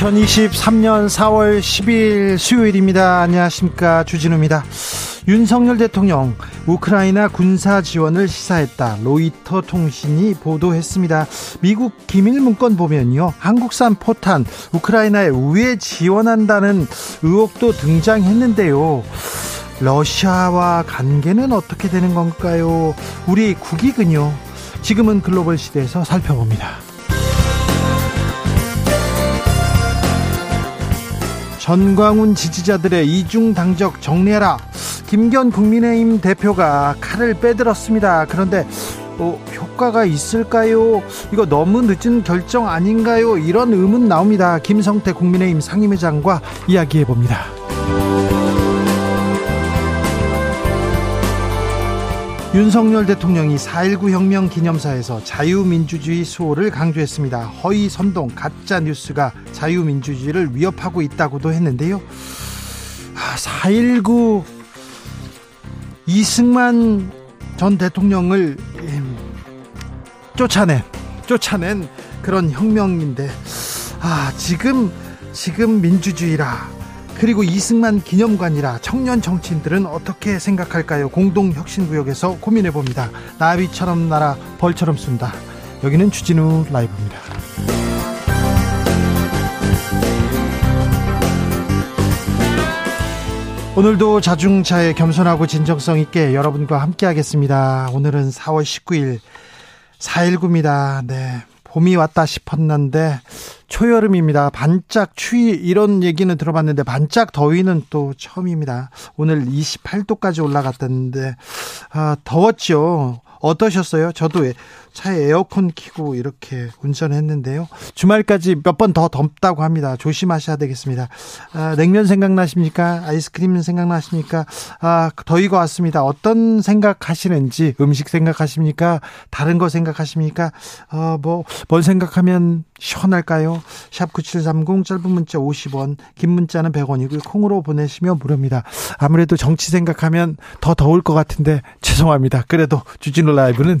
2023년 4월 10일 수요일입니다. 안녕하십니까. 주진우입니다. 윤석열 대통령 우크라이나 군사 지원을 시사했다. 로이터 통신이 보도했습니다. 미국 기밀 문건 보면요. 한국산 포탄 우크라이나에 우회 지원한다는 의혹도 등장했는데요. 러시아와 관계는 어떻게 되는 건가요? 우리 국익은요. 지금은 글로벌 시대에서 살펴봅니다. 전광훈 지지자들의 이중 당적 정리해라. 김견 국민의힘 대표가 칼을 빼들었습니다. 그런데 어, 효과가 있을까요? 이거 너무 늦은 결정 아닌가요? 이런 의문 나옵니다. 김성태 국민의힘 상임회장과 이야기해 봅니다. 윤석열 대통령이 4.19 혁명 기념사에서 자유민주주의 수호를 강조했습니다. 허위 선동, 가짜 뉴스가 자유민주주의를 위협하고 있다고도 했는데요. 4.19 아, 이승만 전 대통령을 쫓아낸, 쫓아낸 그런 혁명인데, 아, 지금, 지금 민주주의라 그리고 이승만 기념관이라 청년 정치인들은 어떻게 생각할까요? 공동혁신구역에서 고민해 봅니다. 나비처럼 날아 벌처럼 쏜다. 여기는 주진우 라이브입니다. 오늘도 자중차에 겸손하고 진정성 있게 여러분과 함께 하겠습니다. 오늘은 4월 19일 4.19입니다. 네. 봄이 왔다 싶었는데 초여름입니다. 반짝 추위 이런 얘기는 들어봤는데 반짝 더위는 또 처음입니다. 오늘 28도까지 올라갔다는데 아, 더웠죠. 어떠셨어요? 저도 차에 에어컨 키고 이렇게 운전했는데요. 주말까지 몇 번 더 덥다고 합니다. 조심하셔야 되겠습니다. 아, 냉면 생각나십니까? 아이스크림 생각나십니까? 아, 더위가 왔습니다. 어떤 생각하시는지 음식 생각하십니까? 다른 거 생각하십니까? 어, 뭐, 뭘 생각하면 시원할까요? 샵 9730 짧은 문자 50원, 긴 문자는 100원이고요. 콩으로 보내시면 무료입니다. 아무래도 정치 생각하면 더 더울 것 같은데 죄송합니다. 그래도 주진우 라이브는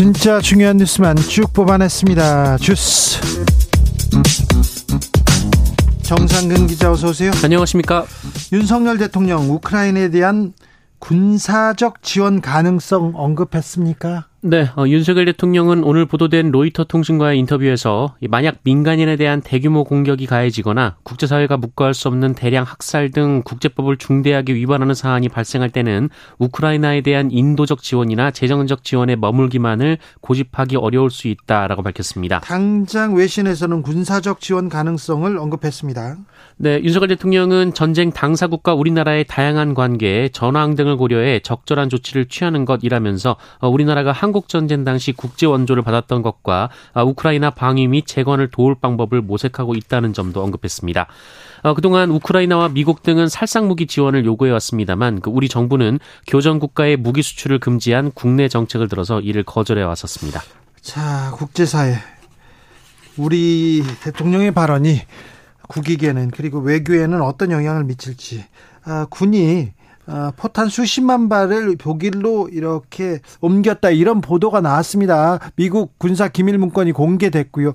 진짜 중요한 뉴스만 쭉 뽑아냈습니다. 주스. 정상근 기자 어서 오세요. 안녕하십니까. 윤석열 대통령 우크라이나에 대한 군사적 지원 가능성 언급했습니까? 네, 어, 윤석열 대통령은 오늘 보도된 로이터 통신과의 인터뷰에서 만약 민간인에 대한 대규모 공격이 가해지거나 국제사회가 묵과할 수 없는 대량 학살 등 국제법을 중대하게 위반하는 사안이 발생할 때는 우크라이나에 대한 인도적 지원이나 재정적 지원에 머물기만을 고집하기 어려울 수 있다라고 밝혔습니다. 당장 외신에서는 군사적 지원 가능성을 언급했습니다. 네, 윤석열 대통령은 전쟁 당사국과 우리나라의 다양한 관계, 전황 등을 고려해 적절한 조치를 취하는 것이라면서 어, 우리나라가 한 한국 전쟁 당시 국제 원조를 받았던 것과 아, 우크라이나 방위 및 재건을 도울 방법을 모색하고 있다는 점도 언급했습니다. 어, 그동안 우크라이나와 미국 등은 살상 무기 지원을 요구해 왔습니다만 그 우리 정부는 교전 국가의 무기 수출을 금지한 국내 정책을 들어서 이를 거절해 왔었습니다. 자, 국제사회 우리 대통령의 발언이 국익에는 그리고 외교에는 어떤 영향을 미칠지 아, 군이 어, 포탄 수십만 발을 독일로 이렇게 옮겼다 이런 보도가 나왔습니다. 미국 군사 기밀 문건이 공개됐고요.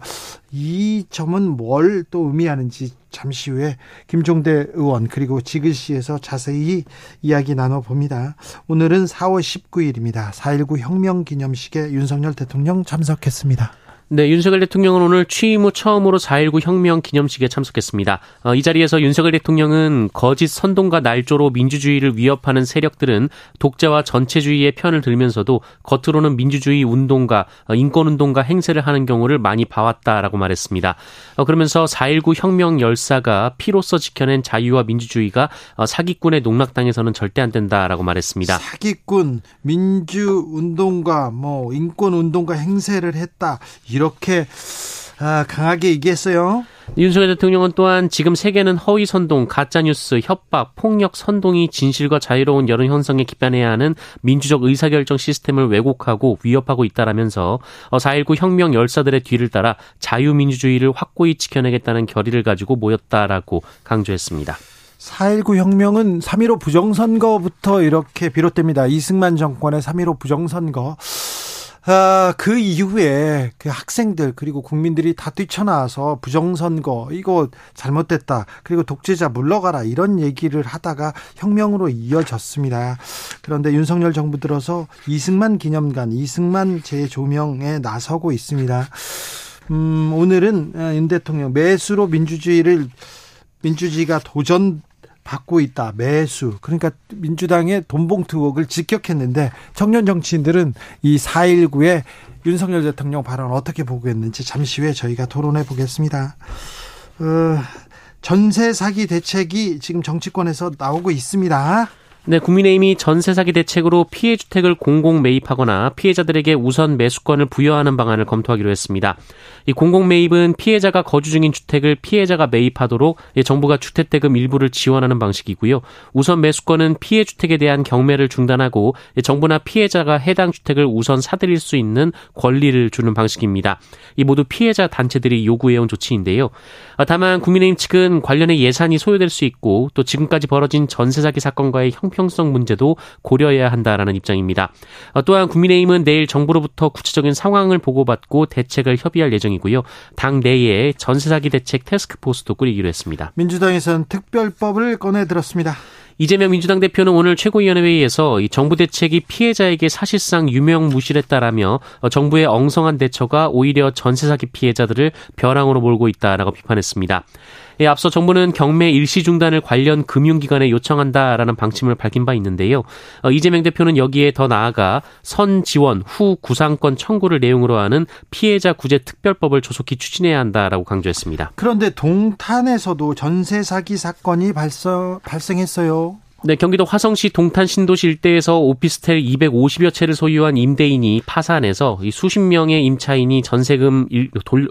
이 점은 뭘 또 의미하는지 잠시 후에 김종대 의원 그리고 지글씨에서 자세히 이야기 나눠봅니다. 오늘은 4월 19일입니다. 4.19 혁명 기념식에 윤석열 대통령 참석했습니다. 네, 윤석열 대통령은 오늘 취임 후 처음으로 4.19 혁명 기념식에 참석했습니다. 어, 이 자리에서 윤석열 대통령은 거짓 선동과 날조로 민주주의를 위협하는 세력들은 독재와 전체주의의 편을 들면서도 겉으로는 민주주의 운동가, 어, 인권운동가 행세를 하는 경우를 많이 봐왔다라고 말했습니다. 어, 그러면서 4.19 혁명 열사가 피로써 지켜낸 자유와 민주주의가 어, 사기꾼의 농락당에서는 절대 안 된다라고 말했습니다. 사기꾼, 민주운동가, 뭐 인권운동가 행세를 했다. 이렇게 아, 강하게 얘기했어요. 윤석열 대통령은 또한 지금 세계는 허위 선동, 가짜 뉴스, 협박, 폭력, 선동이 진실과 자유로운 여론 형성에 기반해야 하는 민주적 의사결정 시스템을 왜곡하고 위협하고 있다라면서 4.19 어, 혁명 열사들의 뒤를 따라 자유민주주의를 확고히 지켜내겠다는 결의를 가지고 모였다라고 강조했습니다. 4.19 혁명은 3.15 부정선거부터 이렇게 비롯됩니다. 이승만 정권의 3.15 부정선거. 아, 그 이후에 그 학생들 그리고 국민들이 다 뛰쳐나와서 부정선거 이거 잘못됐다 그리고 독재자 물러가라 이런 얘기를 하다가 혁명으로 이어졌습니다. 그런데 윤석열 정부 들어서 이승만 기념관 이승만 재조명에 나서고 있습니다. 음, 오늘은 윤 대통령 매수로 민주주의를 민주주의가 도전 받고 있다. 매수. 그러니까 민주당의 돈봉투 의혹을 직격했는데 청년 정치인들은 이 4.19의 윤석열 대통령 발언 어떻게 보고 있는지 잠시 후에 저희가 토론해 보겠습니다. 어, 전세 사기 대책이 지금 정치권에서 나오고 있습니다. 네, 국민의힘이 전세 사기 대책으로 피해 주택을 공공 매입하거나 피해자들에게 우선 매수권을 부여하는 방안을 검토하기로 했습니다. 이 공공 매입은 피해자가 거주 중인 주택을 피해자가 매입하도록 정부가 주택대금 일부를 지원하는 방식이고요. 우선 매수권은 피해 주택에 대한 경매를 중단하고 정부나 피해자가 해당 주택을 우선 사들일 수 있는 권리를 주는 방식입니다. 이 모두 피해자 단체들이 요구해온 조치인데요. 다만 국민의힘 측은 관련해 예산이 소요될 수 있고 또 지금까지 벌어진 전세 사기 사건과의 형 형평성 문제도 고려해야 한다라는 입장입니다. 어, 또한 국민의힘은 내일 정부로부터 구체적인 상황을 보고받고 대책을 협의할 예정이고요. 당 내에 전세 사기 대책 테스크포스도 꾸리기로 했습니다. 민주당에서는 특별법을 꺼내 들었습니다. 이재명 민주당 대표는 오늘 최고위원회에서 이 정부 대책이 피해자에게 사실상 유명무실했다라며 어, 정부의 엉성한 대처가 오히려 전세 사기 피해자들을 벼랑으로 몰고 있다라고 비판했습니다. 예, 앞서 정부는 경매 일시 중단을 관련 금융기관에 요청한다라는 방침을 밝힌 바 있는데요. 어, 이재명 대표는 여기에 더 나아가 선 지원 후 구상권 청구를 내용으로 하는 피해자 구제 특별법을 조속히 추진해야 한다라고 강조했습니다. 그런데 동탄에서도 전세 사기 사건이 발생, 발생했어요. 네, 경기도 화성시 동탄 신도시 일대에서 오피스텔 250여 채를 소유한 임대인이 파산해서 수십 명의 임차인이 전세금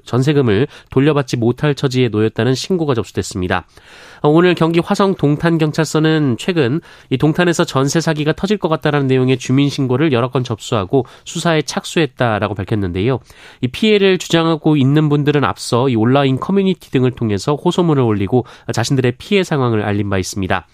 전세금을 돌려받지 못할 처지에 놓였다는 신고가 접수됐습니다. 어, 오늘 경기 화성 동탄 경찰서는 최근 이 동탄에서 전세 사기가 터질 것 같다라는 내용의 주민 신고를 여러 건 접수하고 수사에 착수했다라고 밝혔는데요. 이 피해를 주장하고 있는 분들은 앞서 이 온라인 커뮤니티 등을 통해서 호소문을 올리고 자신들의 피해 상황을 알린 바 있습니다.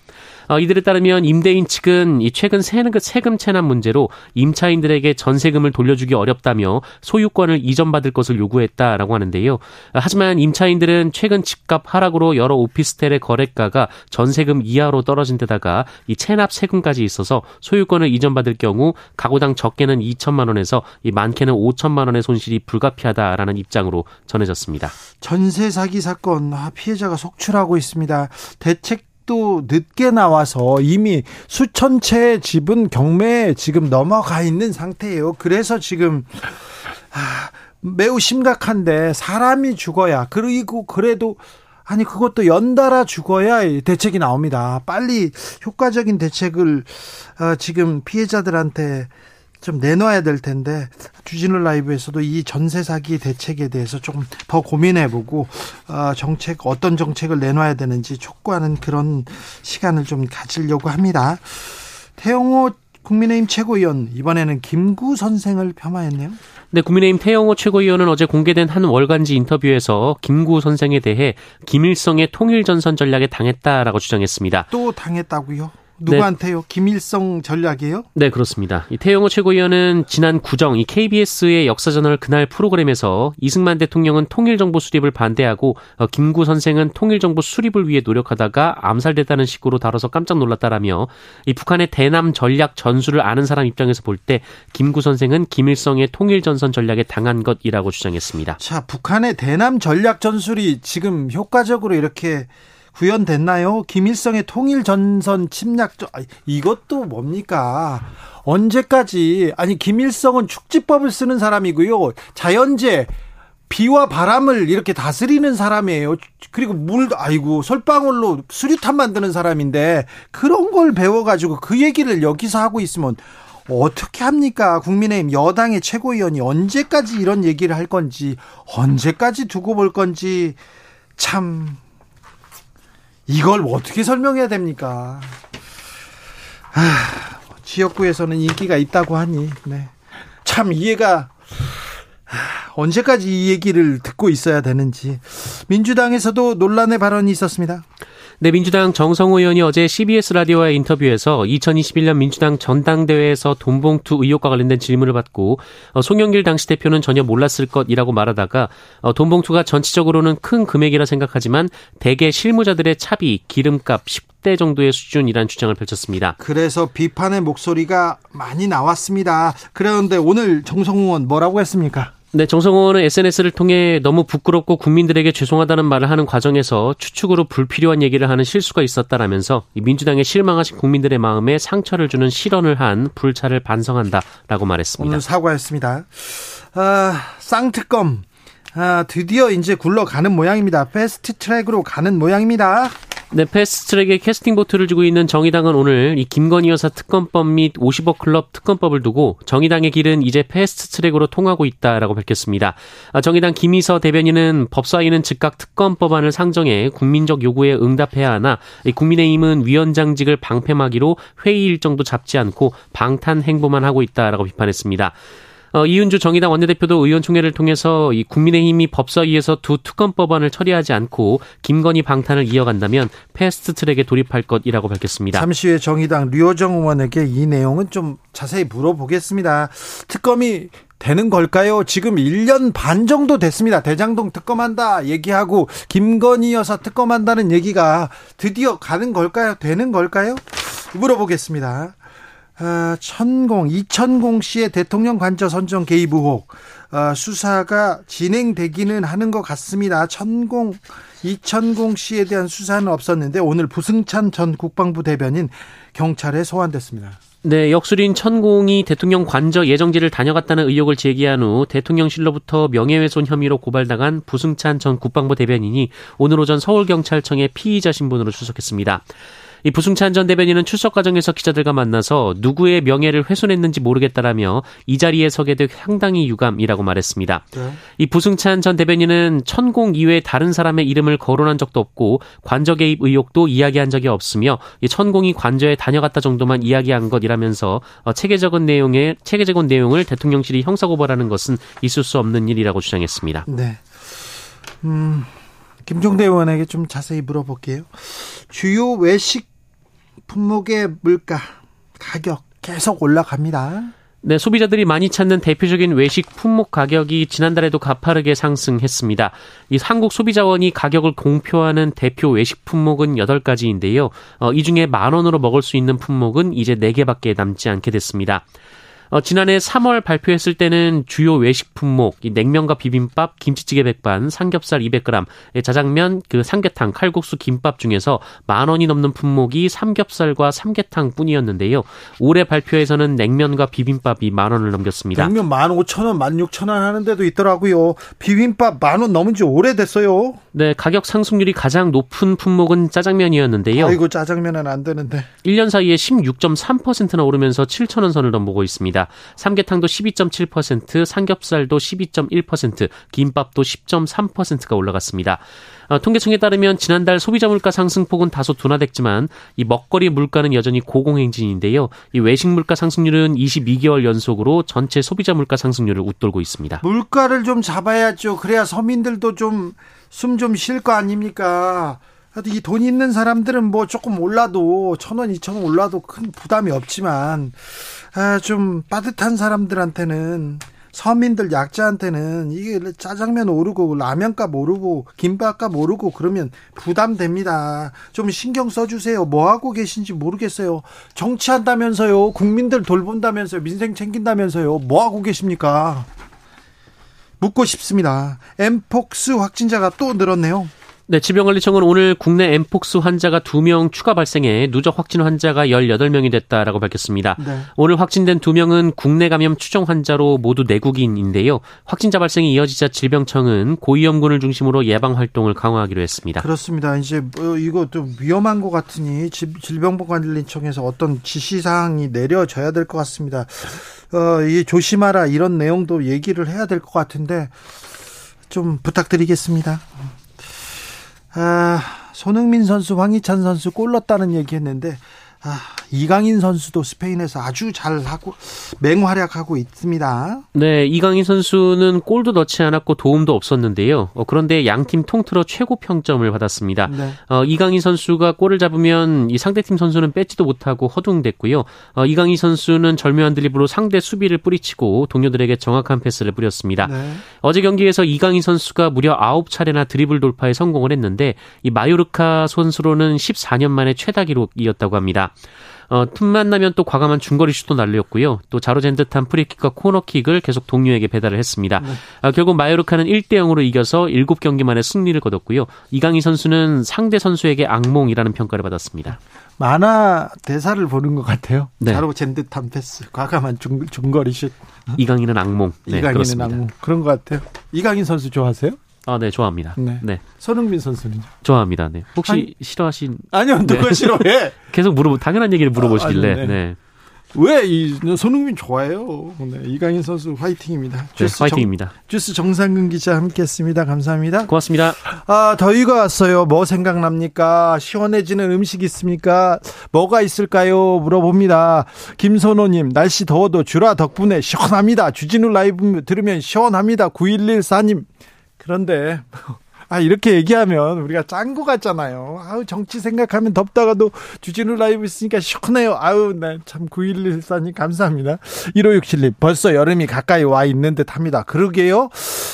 어, 이들에 따르면 임대인 측은 이 최근 세금, 세금 체납 문제로 임차인들에게 전세금을 돌려주기 어렵다며 소유권을 이전받을 것을 요구했다라고 하는데요. 하지만 임차인들은 최근 집값 하락으로 여러 오피스텔의 거래가가 전세금 이하로 떨어진 데다가 이 체납 세금까지 있어서 소유권을 이전받을 경우 가구당 적게는 2천만 원에서 이 많게는 5천만 원의 손실이 불가피하다라는 입장으로 전해졌습니다. 전세 사기 사건 아, 피해자가 속출하고 있습니다. 대책 또 늦게 나와서 이미 수천 채의 집은 경매에 지금 넘어가 있는 상태예요. 그래서 지금 아, 매우 심각한데 사람이 죽어야 그리고 그래도 아니 그것도 연달아 죽어야 대책이 나옵니다. 빨리 효과적인 대책을 어, 지금 피해자들한테 좀 내놔야 될 텐데 주진우 라이브에서도 이 전세 사기 대책에 대해서 조금 더 고민해보고 어, 정책 어떤 정책을 내놔야 되는지 촉구하는 그런 시간을 좀 가지려고 합니다. 태영호 국민의힘 최고위원 이번에는 김구 선생을 폄하했네요. 네, 국민의힘 태영호 최고위원은 어제 공개된 한 월간지 인터뷰에서 김구 선생에 대해 김일성의 통일 전선 전략에 당했다라고 주장했습니다. 또 당했다고요? 누구한테요? 네. 김일성 전략이에요? 네, 그렇습니다. 이 태영호 최고위원은 지난 구정 이 KBS의 역사전널 그날 프로그램에서 이승만 대통령은 통일정부 수립을 반대하고 어, 김구 선생은 통일정부 수립을 위해 노력하다가 암살됐다는 식으로 다뤄서 깜짝 놀랐다라며 이 북한의 대남 전략 전술을 아는 사람 입장에서 볼 때 김구 선생은 김일성의 통일전선 전략에 당한 것이라고 주장했습니다. 자, 북한의 대남 전략 전술이 지금 효과적으로 이렇게 구현됐나요? 김일성의 통일 전선 침략 이것도 뭡니까? 언제까지 아니 김일성은 축지법을 쓰는 사람이고요. 자연재 비와 바람을 이렇게 다스리는 사람이에요. 그리고 물, 아이고, 솔방울로 수류탄 만드는 사람인데, 그런 걸 배워가지고 그 얘기를 여기서 하고 있으면 어떻게 합니까? 국민의힘 여당의 최고위원이 언제까지 이런 얘기를 할 건지, 언제까지 두고 볼 건지, 참, 이걸 어떻게 설명해야 됩니까? 아, 지역구에서는 인기가 있다고 하니, 네. 참 이해가, 언제까지 이 얘기를 듣고 있어야 되는지. 민주당에서도 논란의 발언이 있었습니다. 네, 민주당 정성호 의원이 어제 CBS 라디오와의 인터뷰에서 2021년 민주당 전당대회에서 돈봉투 의혹과 관련된 질문을 받고 어, 송영길 당시 대표는 전혀 몰랐을 것이라고 말하다가 어, 돈봉투가 전체적으로는 큰 금액이라 생각하지만 대개 실무자들의 차비, 기름값 10대 정도의 수준이란 주장을 펼쳤습니다. 그래서 비판의 목소리가 많이 나왔습니다. 그런데 오늘 정성호 의원 뭐라고 했습니까? 네, 정성호는 SNS를 통해 너무 부끄럽고 국민들에게 죄송하다는 말을 하는 과정에서 추측으로 불필요한 얘기를 하는 실수가 있었다라면서 민주당에 실망하신 국민들의 마음에 상처를 주는 실언을 한 불찰을 반성한다라고 말했습니다. 오늘 사과했습니다. 아, 쌍특검 아, 드디어 이제 굴러가는 모양입니다. 패스트 트랙으로 가는 모양입니다. 네, 패스트트랙의 캐스팅 보트를 쥐고 있는 정의당은 오늘 이 김건희 여사 특검법 및 50억 클럽 특검법을 두고 정의당의 길은 이제 패스트트랙으로 통하고 있다라고 밝혔습니다. 아, 정의당 김희서 대변인은 법사위는 즉각 특검법안을 상정해 국민적 요구에 응답해야 하나 국민의힘은 위원장직을 방패막이로 회의 일정도 잡지 않고 방탄 행보만 하고 있다라고 비판했습니다. 어, 이윤주 정의당 원내대표도 의원총회를 통해서 이 국민의힘이 법사위에서 두 특검 법안을 처리하지 않고 김건희 방탄을 이어간다면 패스트 트랙에 돌입할 것이라고 밝혔습니다. 잠시 후에 정의당 류호정 의원에게 이 내용은 좀 자세히 물어보겠습니다. 특검이 되는 걸까요? 지금 1년 반 정도 됐습니다. 대장동 특검한다 얘기하고 김건희 여사 특검한다는 얘기가 드디어 가는 걸까요? 되는 걸까요? 물어보겠습니다. 아, 천공 이천공 씨의 대통령 관저 선정 개입 의혹 아, 수사가 진행되기는 하는 것 같습니다. 천공 이천공 씨에 대한 수사는 없었는데 오늘 부승찬 전 국방부 대변인 경찰에 소환됐습니다. 네, 역술인 천공이 대통령 관저 예정지를 다녀갔다는 의혹을 제기한 후 대통령실로부터 명예훼손 혐의로 고발당한 부승찬 전 국방부 대변인이 오늘 오전 서울경찰청에 피의자 신분으로 출석했습니다. 이 부승찬 전 대변인은 출석 과정에서 기자들과 만나서 누구의 명예를 훼손했는지 모르겠다라며 이 자리에 서게 돼 상당히 유감이라고 말했습니다. 네. 이 부승찬 전 대변인은 천공 이외에 다른 사람의 이름을 거론한 적도 없고 관저 개입 의혹도 이야기한 적이 없으며 이 천공이 관저에 다녀갔다 정도만 이야기한 것이라면서 어, 체계적인 내용의 체계적인 내용을 대통령실이 형사고발하는 것은 있을 수 없는 일이라고 주장했습니다. 네. 음. 김종대 의원에게 좀 자세히 물어볼게요. 주요 외식 품목의 물가 가격 계속 올라갑니다. 네, 소비자들이 많이 찾는 대표적인 외식 품목 가격이 지난달에도 가파르게 상승했습니다. 이 한국소비자원이 가격을 공표하는 대표 외식 품목은 8가지인데요. 어, 이 중에 만 원으로 먹을 수 있는 품목은 이제 4개밖에 남지 않게 됐습니다. 어, 지난해 3월 발표했을 때는 주요 외식 품목, 냉면과 비빔밥, 김치찌개 백반, 삼겹살 200g, 자장면, 그 삼계탕, 칼국수, 김밥 중에서 만 원이 넘는 품목이 삼겹살과 삼계탕 뿐이었는데요. 올해 발표에서는 냉면과 비빔밥이 만 원을 넘겼습니다. 냉면 만 오천 원, 만 육천 원 하는 데도 있더라고요. 비빔밥 만 원 넘은 지 오래됐어요. 네, 가격 상승률이 가장 높은 품목은 짜장면이었는데요. 아이고, 짜장면은 안 되는데. 1년 사이에 16.3%나 오르면서 7천 원 선을 넘보고 있습니다. 있습니다. 삼계탕도 12.7%, 삼겹살도 12.1%, 김밥도 10.3%가 올라갔습니다. 어, 통계청에 따르면 지난달 소비자 물가 상승폭은 다소 둔화됐지만 이 먹거리 물가는 여전히 고공행진인데요. 이 외식 물가 상승률은 22개월 연속으로 전체 소비자 물가 상승률을 웃돌고 있습니다. 물가를 좀 잡아야죠. 그래야 서민들도 좀 숨 좀 쉴 거 아닙니까? 이 돈 있는 사람들은 뭐 조금 올라도 천 원, 이천 원 올라도 큰 부담이 없지만 아, 좀 빠듯한 사람들한테는 서민들 약자한테는 이게 짜장면 오르고 라면값 오르고 김밥값 오르고 그러면 부담됩니다. 좀 신경 써주세요. 뭐 하고 계신지 모르겠어요. 정치한다면서요. 국민들 돌본다면서요. 민생 챙긴다면서요. 뭐 하고 계십니까? 묻고 싶습니다. 엠폭스 확진자가 또 늘었네요. 네, 질병관리청은 오늘 국내 엠폭스 환자가 2명 추가 발생해 누적 확진 환자가 18명이 됐다라고 밝혔습니다. 네. 오늘 확진된 2명은 국내 감염 추정 환자로 모두 내국인인데요. 확진자 발생이 이어지자 질병청은 고위험군을 중심으로 예방 활동을 강화하기로 했습니다. 그렇습니다. 이제 뭐 이거 좀 위험한 것 같으니 질병관리청에서 어떤 지시 사항이 내려져야 될 것 같습니다. 어, 이 조심하라 이런 내용도 얘기를 해야 될 것 같은데 좀 부탁드리겠습니다. 아, 손흥민 선수, 황희찬 선수 골 넣었다는 얘기 했는데 아, 이강인 선수도 스페인에서 아주 잘하고 맹활약하고 있습니다. 네, 이강인 선수는 골도 넣지 않았고 도움도 없었는데요. 어, 그런데 양팀 통틀어 최고 평점을 받았습니다. 네. 어, 이강인 선수가 골을 잡으면 이 상대팀 선수는 뺏지도 못하고 허둥댔고요. 어, 이강인 선수는 절묘한 드리블로 상대 수비를 뿌리치고 동료들에게 정확한 패스를 뿌렸습니다. 네. 어제 경기에서 이강인 선수가 무려 9차례나 드리블 돌파에 성공을 했는데 이 마요르카 선수로는 14년 만에 최다 기록이었다고 합니다. 어, 틈만 나면 또 과감한 중거리 슛도 날렸고요. 또 자로잰 듯한 프리킥과 코너킥을 계속 동료에게 배달을 했습니다. 네. 어, 결국 마요르카는 1대 0으로 이겨서 7경기 만에 승리를 거뒀고요. 이강인 선수는 상대 선수에게 악몽이라는 평가를 받았습니다. 만화 대사를 보는 것 같아요. 네. 자로잰 듯한 패스, 과감한 중, 중거리 슛. 이강인은 악몽. 네, 이강인은 그렇습니다. 악몽. 그런 것 같아요. 이강인 선수 좋아하세요? 아, 네, 좋아합니다. 네. 네. 손흥민 선수는 좋아합니다. 네. 혹시 아니, 싫어하신 아니요, 누가 네. 싫어해? 계속 물어 당연한 얘기를 물어보시길래. 아, 네. 네. 왜 이 손흥민 좋아해요? 네, 이강인 선수 화이팅입니다. 네, 주스 화이팅입니다. 정, 주스 정상근 기자 함께했습니다. 감사합니다. 고맙습니다. 아 더위가 왔어요. 뭐 생각납니까? 시원해지는 음식 있습니까? 뭐가 있을까요? 물어봅니다. 김선호님 날씨 더워도 주라 덕분에 시원합니다. 주진우 라이브 들으면 시원합니다. 9114님 그런데 아 이렇게 얘기하면 우리가 짠 거 같잖아요. 아우 정치 생각하면 덥다가도 주진우 라이브 있으니까 시원해요. 아우 나참 9114님 감사합니다. 1567님 벌써 여름이 가까이 와 있는 듯 합니다. 그러게요.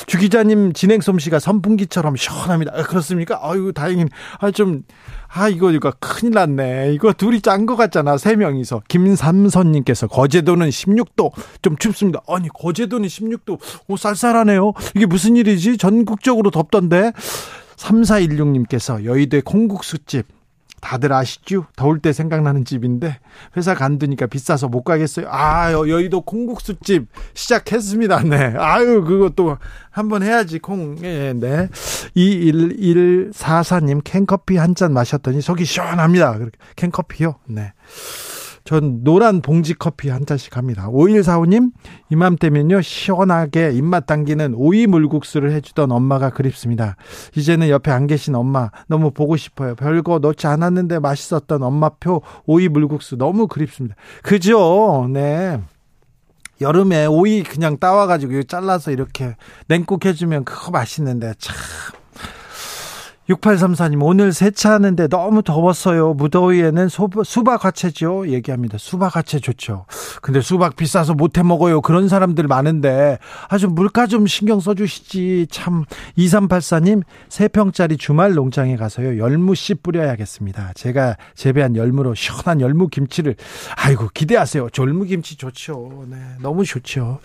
주 기자님 진행 솜씨가 선풍기처럼 시원합니다. 아, 그렇습니까? 아유 다행히 아좀 아, 이거, 이거 큰일 났네. 이거 둘이 짠 것 같잖아. 세 명이서. 김삼선님께서 거제도는 16도. 좀 춥습니다. 아니, 거제도는 16도. 오, 쌀쌀하네요. 이게 무슨 일이지? 전국적으로 덥던데. 3416님께서 여의도의 콩국수집. 다들 아시죠? 더울 때 생각나는 집인데 회사 간두니까 비싸서 못 가겠어요. 아 여의도 콩국수집 시작했습니다. 네. 아유 그것도 한번 해야지 콩. 예, 네. 21144님 캔커피 한 잔 마셨더니 속이 시원합니다. 캔커피요. 네. 전 노란 봉지 커피 한 잔씩 합니다. 5145님, 이맘때면요, 시원하게 입맛 당기는 오이 물국수를 해주던 엄마가 그립습니다. 이제는 옆에 안 계신 엄마, 너무 보고 싶어요. 별거 넣지 않았는데 맛있었던 엄마표 오이 물국수 너무 그립습니다. 그죠? 네. 여름에 오이 그냥 따와가지고 잘라서 이렇게 냉국 해주면 그거 맛있는데 참 6834님, 오늘 세차하는데 너무 더웠어요. 무더위에는 수박 화채죠. 얘기합니다. 수박 화채 좋죠. 근데 수박 비싸서 못해 먹어요. 그런 사람들 많은데, 아주 물가 좀 신경 써 주시지. 참, 2384님, 3평짜리 주말 농장에 가서요. 열무 씨 뿌려야겠습니다. 제가 재배한 열무로 시원한 열무 김치를, 아이고, 기대하세요. 열무 김치 좋죠. 네, 너무 좋죠.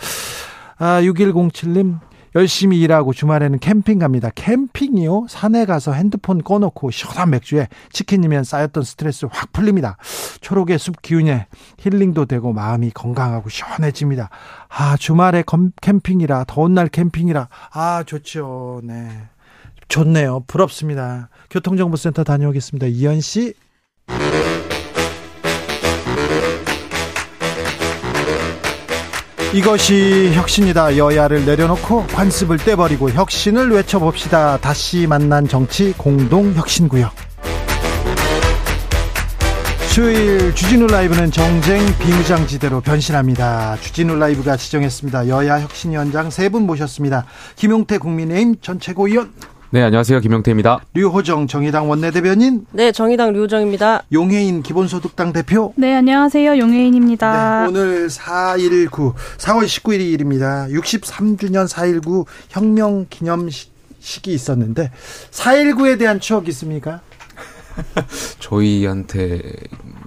아, 6107님, 열심히 일하고 주말에는 캠핑 갑니다. 캠핑이요? 산에 가서 핸드폰 꺼놓고 시원한 맥주에 치킨이면 쌓였던 스트레스 확 풀립니다. 초록의 숲 기운에 힐링도 되고 마음이 건강하고 시원해집니다. 아, 주말에 캠핑이라, 더운 날 캠핑이라, 아, 좋죠. 네. 좋네요. 부럽습니다. 교통정보센터 다녀오겠습니다. 이현 씨. 이것이 혁신이다. 여야를 내려놓고 관습을 떼버리고 혁신을 외쳐봅시다. 다시 만난 정치 공동 혁신구역. 수요일 주진우 라이브는 정쟁 비무장지대로 변신합니다. 주진우 라이브가 지정했습니다. 여야 혁신위원장 세 분 모셨습니다. 김용태 국민의힘 전 최고위원. 네, 안녕하세요. 김영태입니다. 류호정 정의당 원내대변인. 네, 정의당 류호정입니다. 용해인 기본소득당 대표. 네, 안녕하세요. 용해인입니다. 네, 오늘 4.19, 4월 19일입니다. 63주년 4.19 혁명 기념식이 있었는데 4.19에 대한 추억 있습니까? 저희한테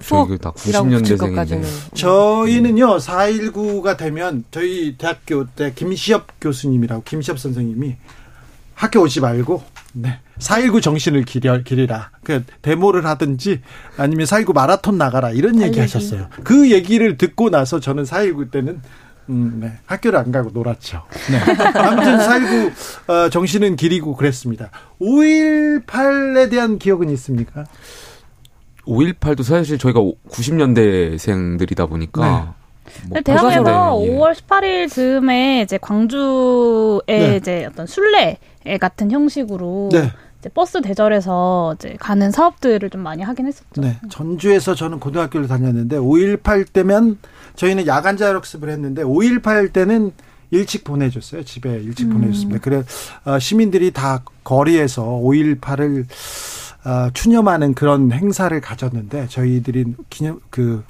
저희 다 90년대생인데 저희는요 4.19가 되면 저희 대학교 때 김시엽 교수님이라고 김시엽 선생님이 학교 오지 말고 네. 4.19 정신을 기려, 기리라. 그, 데모를 하든지 아니면 4.19 마라톤 나가라. 이런 얘기 하셨어요. 그 얘기를 듣고 나서 저는 4.19 때는 음, 네. 학교를 안 가고 놀았죠. 네. 아무튼 4.19 어, 정신은 기리고 그랬습니다. 5.18에 대한 기억은 있습니까? 5.18도 사실 저희가 90년대생들이다 보니까 네. 뭐 대학에서 네, 5월 18일 즈음에 이제 광주에 네. 이제 어떤 순례 같은 형식으로 네. 이제 버스 대절해서 이제 가는 사업들을 좀 많이 하긴 했었죠. 네. 전주에서 저는 고등학교를 다녔는데 5.18 때면 저희는 야간 자율학습을 했는데 5.18 때는 일찍 보내줬어요. 집에 일찍 음. 보내줬습니다. 그래 어, 시민들이 다 거리에서 5.18을 어, 추념하는 그런 행사를 가졌는데 저희들이 기념 그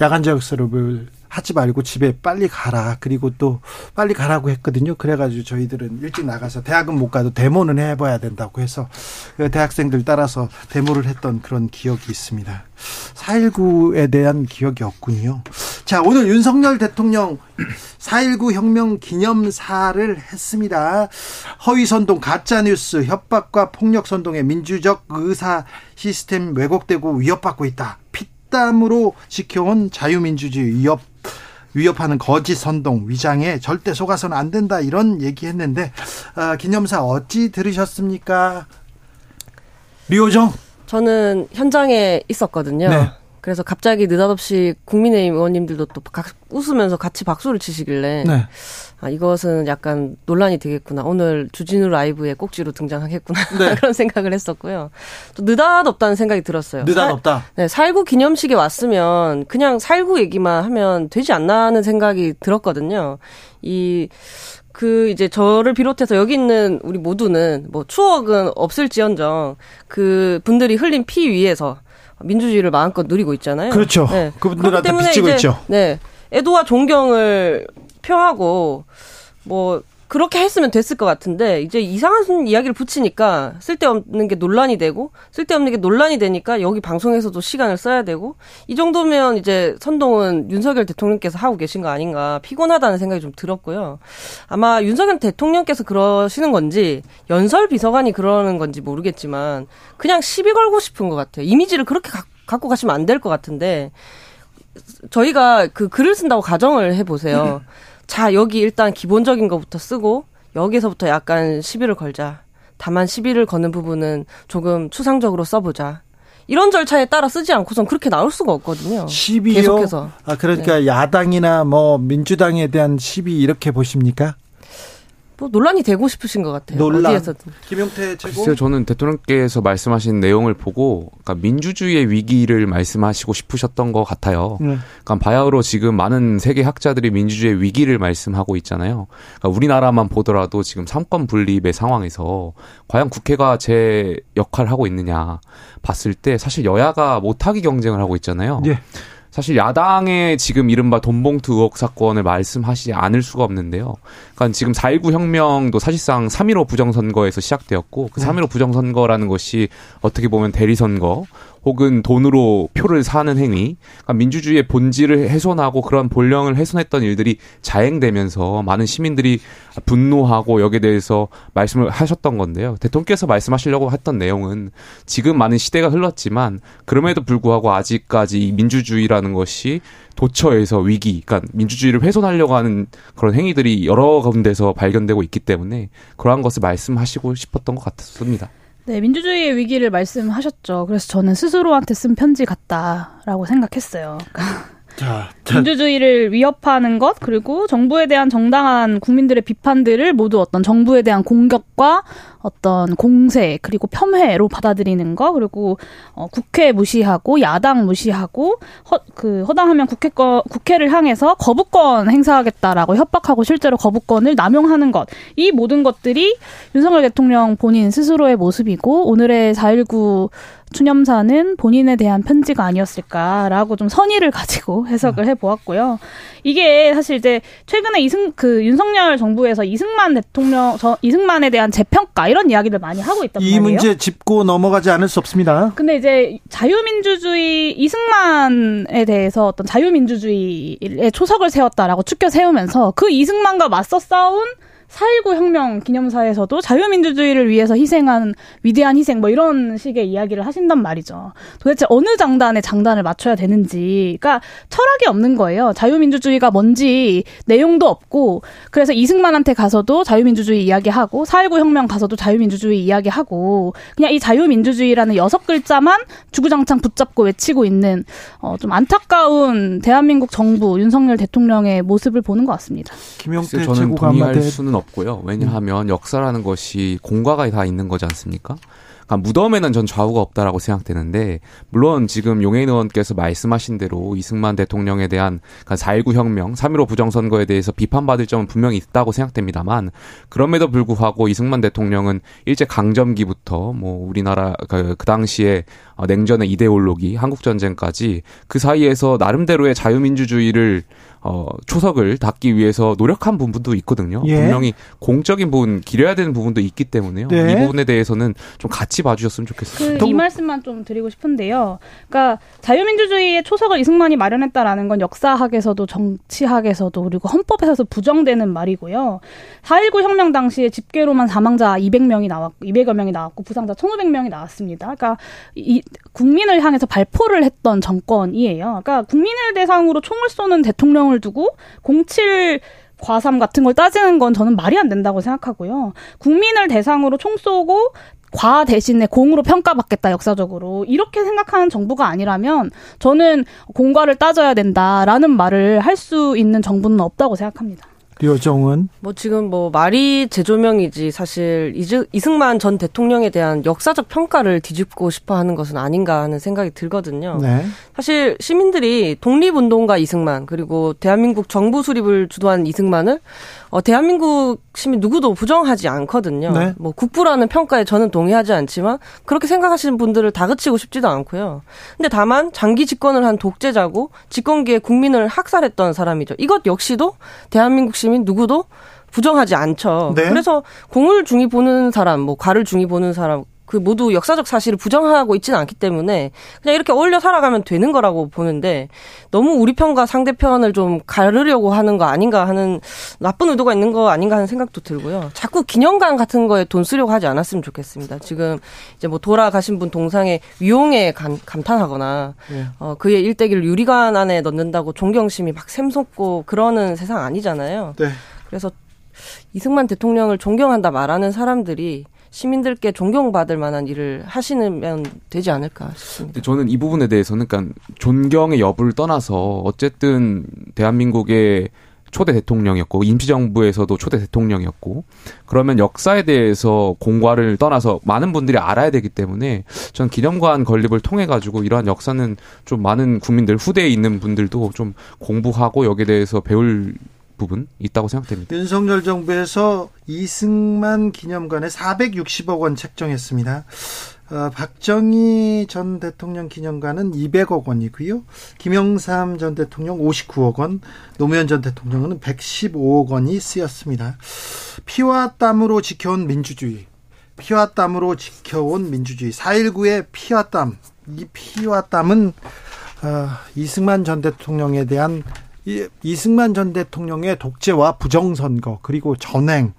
야간 자율학습을 하지 말고 집에 빨리 가라. 그리고 또 빨리 가라고 했거든요. 그래가지고 저희들은 일찍 나가서 대학은 못 가도 데모는 해봐야 된다고 해서 그 대학생들 따라서 데모를 했던 그런 기억이 있습니다. 4.19에 대한 기억이 없군요. 자, 오늘 윤석열 대통령 4.19 혁명 기념사를 했습니다. 허위선동, 가짜뉴스, 협박과 폭력선동의 민주적 의사 시스템 왜곡되고 위협받고 있다. 피땀으로 지켜온 자유민주주의 위협 위협하는 거짓 선동 위장에 절대 속아서는 안 된다 이런 얘기했는데 아, 기념사 어찌 들으셨습니까? 류호정 저는 현장에 있었거든요. 네. 그래서 갑자기 느닷없이 국민의힘 의원님들도 또 웃으면서 같이 박수를 치시길래 네. 아, 이것은 약간 논란이 되겠구나. 오늘 주진우 라이브에 꼭지로 등장하겠구나. 네. 그런 생각을 했었고요. 또 느닷없다는 생각이 들었어요. 느닷없다? 네, 살구 기념식에 왔으면 그냥 살구 얘기만 하면 되지 않나 하는 생각이 들었거든요. 이, 그 이제 저를 비롯해서 여기 있는 우리 모두는 뭐 추억은 없을지언정 그 분들이 흘린 피 위에서 민주주의를 마음껏 누리고 있잖아요. 그렇죠. 네. 그분들한테 비치고 있죠. 네. 애도와 존경을 표하고 뭐 그렇게 했으면 됐을 것 같은데 이제 이상한 이야기를 붙이니까 쓸데없는 게 논란이 되고 쓸데없는 게 논란이 되니까 여기 방송에서도 시간을 써야 되고 이 정도면 이제 선동은 윤석열 대통령께서 하고 계신 거 아닌가 피곤하다는 생각이 좀 들었고요. 아마 윤석열 대통령께서 그러시는 건지 연설 비서관이 그러는 건지 모르겠지만 그냥 시비 걸고 싶은 것 같아요. 이미지를 그렇게 가, 갖고 가시면 안 될 것 같은데 저희가 그 글을 쓴다고 가정을 해보세요. 자, 여기 일단 기본적인 것부터 쓰고 여기서부터 약간 시비를 걸자. 다만 시비를 거는 부분은 조금 추상적으로 써보자. 이런 절차에 따라 쓰지 않고선 그렇게 나올 수가 없거든요. 시비요? 계속해서. 아, 그러니까 네. 야당이나 뭐 민주당에 대한 시비 이렇게 보십니까? 뭐 논란이 되고 싶으신 것 같아요. 논란. 어디에서든. 김용태 최고. 글쎄요, 저는 대통령께서 말씀하신 내용을 보고, 그러니까 민주주의의 위기를 말씀하시고 싶으셨던 것 같아요. 네. 그러니까 바야흐로 지금 많은 세계 학자들이 민주주의의 위기를 말씀하고 있잖아요. 그러니까 우리나라만 보더라도 지금 삼권 분립의 상황에서 과연 국회가 제 역할을 하고 있느냐 봤을 때 사실 여야가 못하기 경쟁을 하고 있잖아요. 네. 사실 야당의 지금 이른바 돈봉투 의혹 사건을 말씀하시지 않을 수가 없는데요. 그러니까 지금 4.19 혁명도 사실상 3.15 부정선거에서 시작되었고 그 3.15 부정선거라는 것이 어떻게 보면 대리선거 혹은 돈으로 표를 사는 행위, 그러니까 민주주의의 본질을 훼손하고 그런 본령을 훼손했던 일들이 자행되면서 많은 시민들이 분노하고 여기에 대해서 말씀을 하셨던 건데요. 대통령께서 말씀하시려고 했던 내용은 지금 많은 시대가 흘렀지만 그럼에도 불구하고 아직까지 이 민주주의라는 것이 도처에서 위기, 그러니까 민주주의를 훼손하려고 하는 그런 행위들이 여러 군데서 발견되고 있기 때문에 그러한 것을 말씀하시고 싶었던 것 같습니다. 네, 민주주의의 위기를 말씀하셨죠. 그래서 저는 스스로한테 쓴 편지 같다라고 생각했어요. 자, 자. 민주주의를 위협하는 것 그리고 정부에 대한 정당한 국민들의 비판들을 모두 어떤 정부에 대한 공격과 어떤 공세 그리고 폄훼로 받아들이는 거 그리고 어, 국회 무시하고 야당 무시하고 허, 그 허당하면 국회 거, 국회를 향해서 거부권 행사하겠다라고 협박하고 실제로 거부권을 남용하는 것 이 모든 것들이 윤석열 대통령 본인 스스로의 모습이고 오늘의 4.19 추념사는 본인에 대한 편지가 아니었을까라고 좀 선의를 가지고 해석을 해보았고요. 이게 사실 이제 최근에 이승 그 윤석열 정부에서 이승만 대통령 저 이승만에 대한 재평가 이런 이야기를 많이 하고 있단 이 말이에요. 이 문제 짚고 넘어가지 않을 수 없습니다. 근데 이제 자유민주주의 이승만에 대해서 어떤 자유민주주의의 초석을 세웠다라고 추켜 세우면서 그 이승만과 맞서 싸운 4.19 혁명 기념사에서도 자유민주주의를 위해서 희생한 위대한 희생 뭐 이런 식의 이야기를 하신단 말이죠. 도대체 어느 장단에 장단을 맞춰야 되는지, 그러니까 철학이 없는 거예요. 자유민주주의가 뭔지 내용도 없고, 그래서 이승만한테 가서도 자유민주주의 이야기하고, 4.19 혁명 가서도 자유민주주의 이야기하고, 그냥 이 자유민주주의라는 여섯 글자만 주구장창 붙잡고 외치고 있는 어, 좀 안타까운 대한민국 정부 윤석열 대통령의 모습을 보는 것 같습니다. 김용태 저는 동의할 수는 없고요. 왜냐하면 역사라는 것이 공과가 다 있는 거지 않습니까? 그러니까 무덤에는 전 좌우가 없다라고 생각되는데 물론 지금 용해인 의원께서 말씀하신 대로 이승만 대통령에 대한 4.19 그러니까 혁명, 3.15 부정선거에 대해서 비판받을 점은 분명히 있다고 생각됩니다만 그럼에도 불구하고 이승만 대통령은 일제 강점기부터 뭐 우리나라 그, 그 당시에 냉전의 이데올로기, 한국 전쟁까지 그 사이에서 나름대로의 자유민주주의를 어, 초석을 닫기 위해서 노력한 부분도 있거든요. 예. 분명히 공적인 부분, 기려야 되는 부분도 있기 때문에요. 네. 이 부분에 대해서는 좀 같이 봐주셨으면 좋겠습니다. 그 이 말씀만 좀 드리고 싶은데요. 그러니까 자유민주주의의 초석을 이승만이 마련했다라는 건 역사학에서도 정치학에서도 그리고 헌법에서도 부정되는 말이고요. 4.19 혁명 당시에 집계로만 사망자 200명이 나왔고, 200여 명이 나왔고, 부상자 1,500명이 나왔습니다. 그러니까 이 국민을 향해서 발포를 했던 정권이에요. 그러니까 국민을 대상으로 총을 쏘는 대통령을 공을 두고 07 과삼 같은 걸 따지는 건 저는 말이 안 된다고 생각하고요. 국민을 대상으로 총 쏘고 과 대신에 공으로 평가받겠다 역사적으로 이렇게 생각하는 정부가 아니라면 저는 공과를 따져야 된다라는 말을 할 수 있는 정부는 없다고 생각합니다. 류정은 뭐 지금 뭐 말이 재조명이지 사실 이승만 전 대통령에 대한 역사적 평가를 뒤집고 싶어 하는 것은 아닌가 하는 생각이 들거든요. 네. 사실 시민들이 독립운동가 이승만 그리고 대한민국 정부 수립을 주도한 이승만을 어, 대한민국 시민 누구도 부정하지 않거든요. 네. 뭐 국부라는 평가에 저는 동의하지 않지만 그렇게 생각하시는 분들을 다그치고 싶지도 않고요. 근데 다만 장기 집권을 한 독재자고 집권기에 국민을 학살했던 사람이죠. 이것 역시도 대한민국 시민 누구도 부정하지 않죠. 네. 그래서 공을 중히 보는 사람, 뭐 가를 중히 보는 사람 그 모두 역사적 사실을 부정하고 있지는 않기 때문에 그냥 이렇게 어울려 살아가면 되는 거라고 보는데 너무 우리 편과 상대편을 좀 가르려고 하는 거 아닌가 하는 나쁜 의도가 있는 거 아닌가 하는 생각도 들고요. 자꾸 기념관 같은 거에 돈 쓰려고 하지 않았으면 좋겠습니다. 지금 이제 뭐 돌아가신 분 동상에 위용에 감, 감탄하거나 네. 어, 그의 일대기를 유리관 안에 넣는다고 존경심이 막 샘솟고 그러는 세상 아니잖아요. 네. 그래서 이승만 대통령을 존경한다 말하는 사람들이 시민들께 존경받을 만한 일을 하시면 되지 않을까 싶습니다. 저는 이 부분에 대해서는 그러니까 존경의 여부를 떠나서 어쨌든 대한민국의 초대 대통령이었고 임시정부에서도 초대 대통령이었고 그러면 역사에 대해서 공과를 떠나서 많은 분들이 알아야 되기 때문에 전 기념관 건립을 통해 가지고 이러한 역사는 좀 많은 국민들 후대에 있는 분들도 좀 공부하고 여기에 대해서 배울 부분 있다고 생각됩니다. 윤석열 정부에서 이승만 기념관에 460억 원 책정했습니다. 어, 박정희 전 대통령 기념관은 200억 원이고요. 김영삼 전 대통령 59억 원, 노무현 전 대통령은 115억 원이 쓰였습니다. 피와 땀으로 지켜온 민주주의. 피와 땀으로 지켜온 민주주의. 4.19의 피와 땀. 이 피와 땀은 어, 이승만 전 대통령에 대한 이, 이승만 전 대통령의 독재와 부정선거 그리고 전행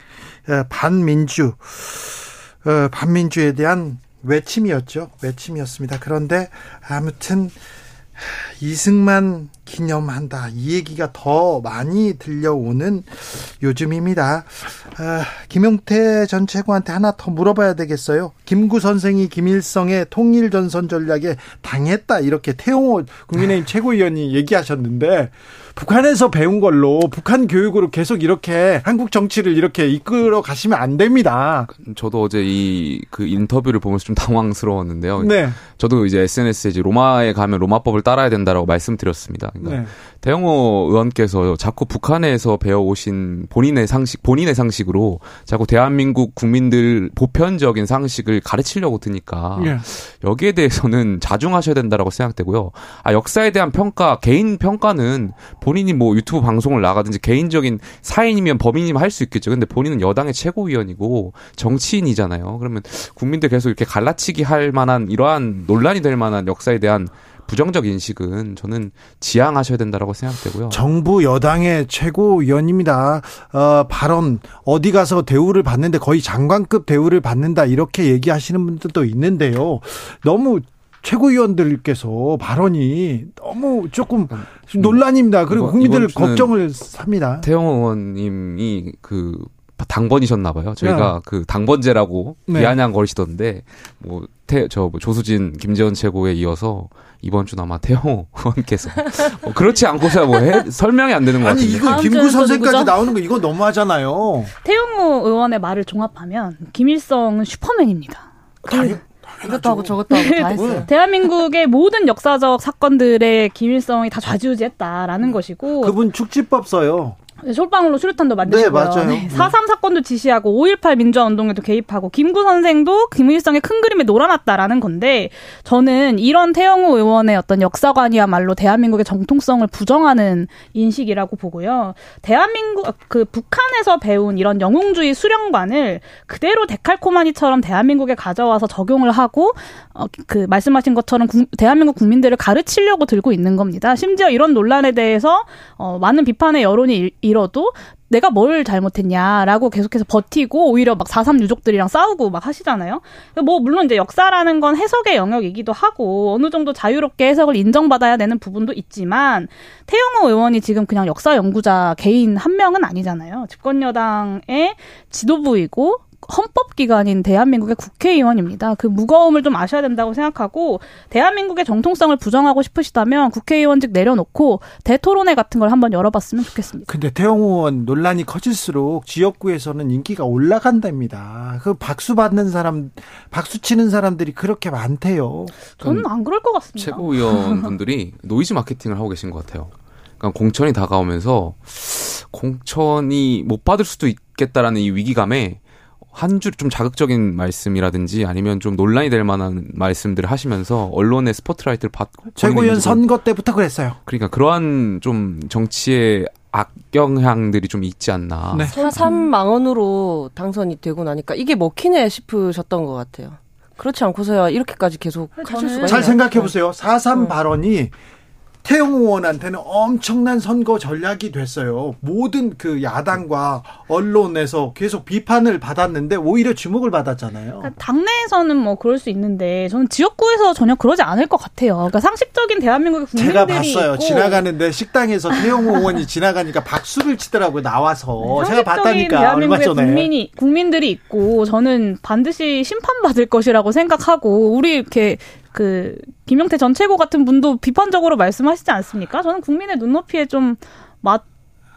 반민주 반민주에 대한 외침이었죠. 외침이었습니다. 그런데 아무튼 이승만 기념한다. 이 얘기가 더 많이 들려오는 요즘입니다. 아, 김용태 전 최고한테 하나 더 물어봐야 되겠어요. 김구 선생이 김일성의 통일전선 전략에 당했다. 이렇게 태용호 국민의힘 최고위원이 얘기하셨는데 북한에서 배운 걸로 북한 교육으로 계속 이렇게 한국 정치를 이렇게 이끌어 가시면 안 됩니다. 저도 어제 이 그 인터뷰를 보면서 좀 당황스러웠는데요. 네. 저도 이제 SNS에 이제 로마에 가면 로마법을 따라야 된다라고 말씀드렸습니다. 그러니까 네. 대영호 의원께서 자꾸 북한에서 배워오신 본인의 상식, 본인의 상식으로 자꾸 대한민국 국민들 보편적인 상식을 가르치려고 드니까 네. 여기에 대해서는 자중하셔야 된다라고 생각되고요. 아, 역사에 대한 평가, 개인 평가는 본인이 뭐 유튜브 방송을 나가든지 개인적인 사인이면 범인이면 할 수 있겠죠. 근데 본인은 여당의 최고위원이고 정치인이잖아요. 그러면 국민들 계속 이렇게 갈라치기 할 만한 이러한 논란이 될 만한 역사에 대한 부정적 인식은 저는 지양하셔야 된다라고 생각되고요. 정부 여당의 최고위원입니다. 어, 발언 어디 가서 대우를 받는데 거의 장관급 대우를 받는다 이렇게 얘기하시는 분들도 있는데요. 너무 최고위원들께서 발언이 너무 조금 논란입니다. 그리고 국민들 걱정을 삽니다. 태영 의원님이 그 당번이셨나 봐요. 저희가 네. 그 당번제라고 네. 비아냥 거리시던데 뭐 태 저 뭐 조수진 김재원 최고에 이어서 이번 주는 아마 태영호 의원께서 뭐 그렇지 않고서 뭐 해, 설명이 안 되는 것 같은데. 아니 이거 김구 선생까지 나오는 거 이거 너무하잖아요. 태영호 의원의 말을 종합하면 김일성은 슈퍼맨입니다. 당, 이것도 하고 저것도 하고 다 했어요. 대한민국의 모든 역사적 사건들의 김일성이 다 좌지우지했다라는 것이고. 그분 축지법 써요. 네, 솔방울로 수류탄도 만드시고요. 네, 맞아요. 네. 4.3 사건도 지시하고 5.18 민주화 운동에도 개입하고 김구 선생도 김일성의 큰 그림에 놀아놨다라는 건데 저는 이런 태영호 의원의 어떤 역사관이야말로 대한민국의 정통성을 부정하는 인식이라고 보고요. 대한민국 그 북한에서 배운 이런 영웅주의 수령관을 그대로 데칼코마니처럼 대한민국에 가져와서 적용을 하고 어, 그 말씀하신 것처럼 구, 대한민국 국민들을 가르치려고 들고 있는 겁니다. 심지어 이런 논란에 대해서 어, 많은 비판의 여론이 잃어도 내가 뭘 잘못했냐라고 계속해서 버티고 오히려 막 4.3 유족들이랑 싸우고 막 하시잖아요. 뭐 물론 이제 역사라는 건 해석의 영역이기도 하고 어느 정도 자유롭게 해석을 인정받아야 되는 부분도 있지만 태영호 의원이 지금 그냥 역사 연구자 개인 한 명은 아니잖아요. 집권 여당의 지도부이고 헌법기관인 대한민국의 국회의원입니다. 그 무거움을 좀 아셔야 된다고 생각하고 대한민국의 정통성을 부정하고 싶으시다면 국회의원직 내려놓고 대토론회 같은 걸 한번 열어봤으면 좋겠습니다. 근데 태영호 의원 논란이 커질수록 지역구에서는 인기가 올라간답니다. 그 박수 받는 사람, 박수 치는 사람들이 그렇게 많대요. 저는 안 그럴 것 같습니다. 최고위원 분들이 노이즈 마케팅을 하고 계신 것 같아요. 그러니까 공천이 다가오면서 공천이 못 받을 수도 있겠다라는 이 위기감에 한 줄 좀 자극적인 말씀이라든지 아니면 좀 논란이 될 만한 말씀들을 하시면서 언론의 스포트라이트를 받고 최고위원 선거 때부터 그랬어요. 그러니까 그러한 좀 정치의 악영향들이 좀 있지 않나. 네. 3망원으로 당선이 되고 나니까 이게 먹히네 싶으셨던 것 같아요. 그렇지 않고서야 이렇게까지 계속 하실 수가 잘 생각해 보세요. 4.3 발언이 태영호 의원한테는 엄청난 선거 전략이 됐어요. 모든 그 야당과 언론에서 계속 비판을 받았는데 오히려 주목을 받았잖아요. 그러니까 당내에서는 뭐 그럴 수 있는데 저는 지역구에서 전혀 그러지 않을 것 같아요. 그러니까 상식적인 대한민국의 국민들이 제가 봤어요. 있고. 지나가는데 식당에서 태영호 의원이 지나가니까 박수를 치더라고요. 나와서 제가 봤다니까 대한민국의 얼마 전에. 국민이 국민들이 있고 저는 반드시 심판받을 것이라고 생각하고 우리 이렇게 그 김용태 전 최고 같은 분도 비판적으로 말씀하시지 않습니까? 저는 국민의 눈높이에 좀 맞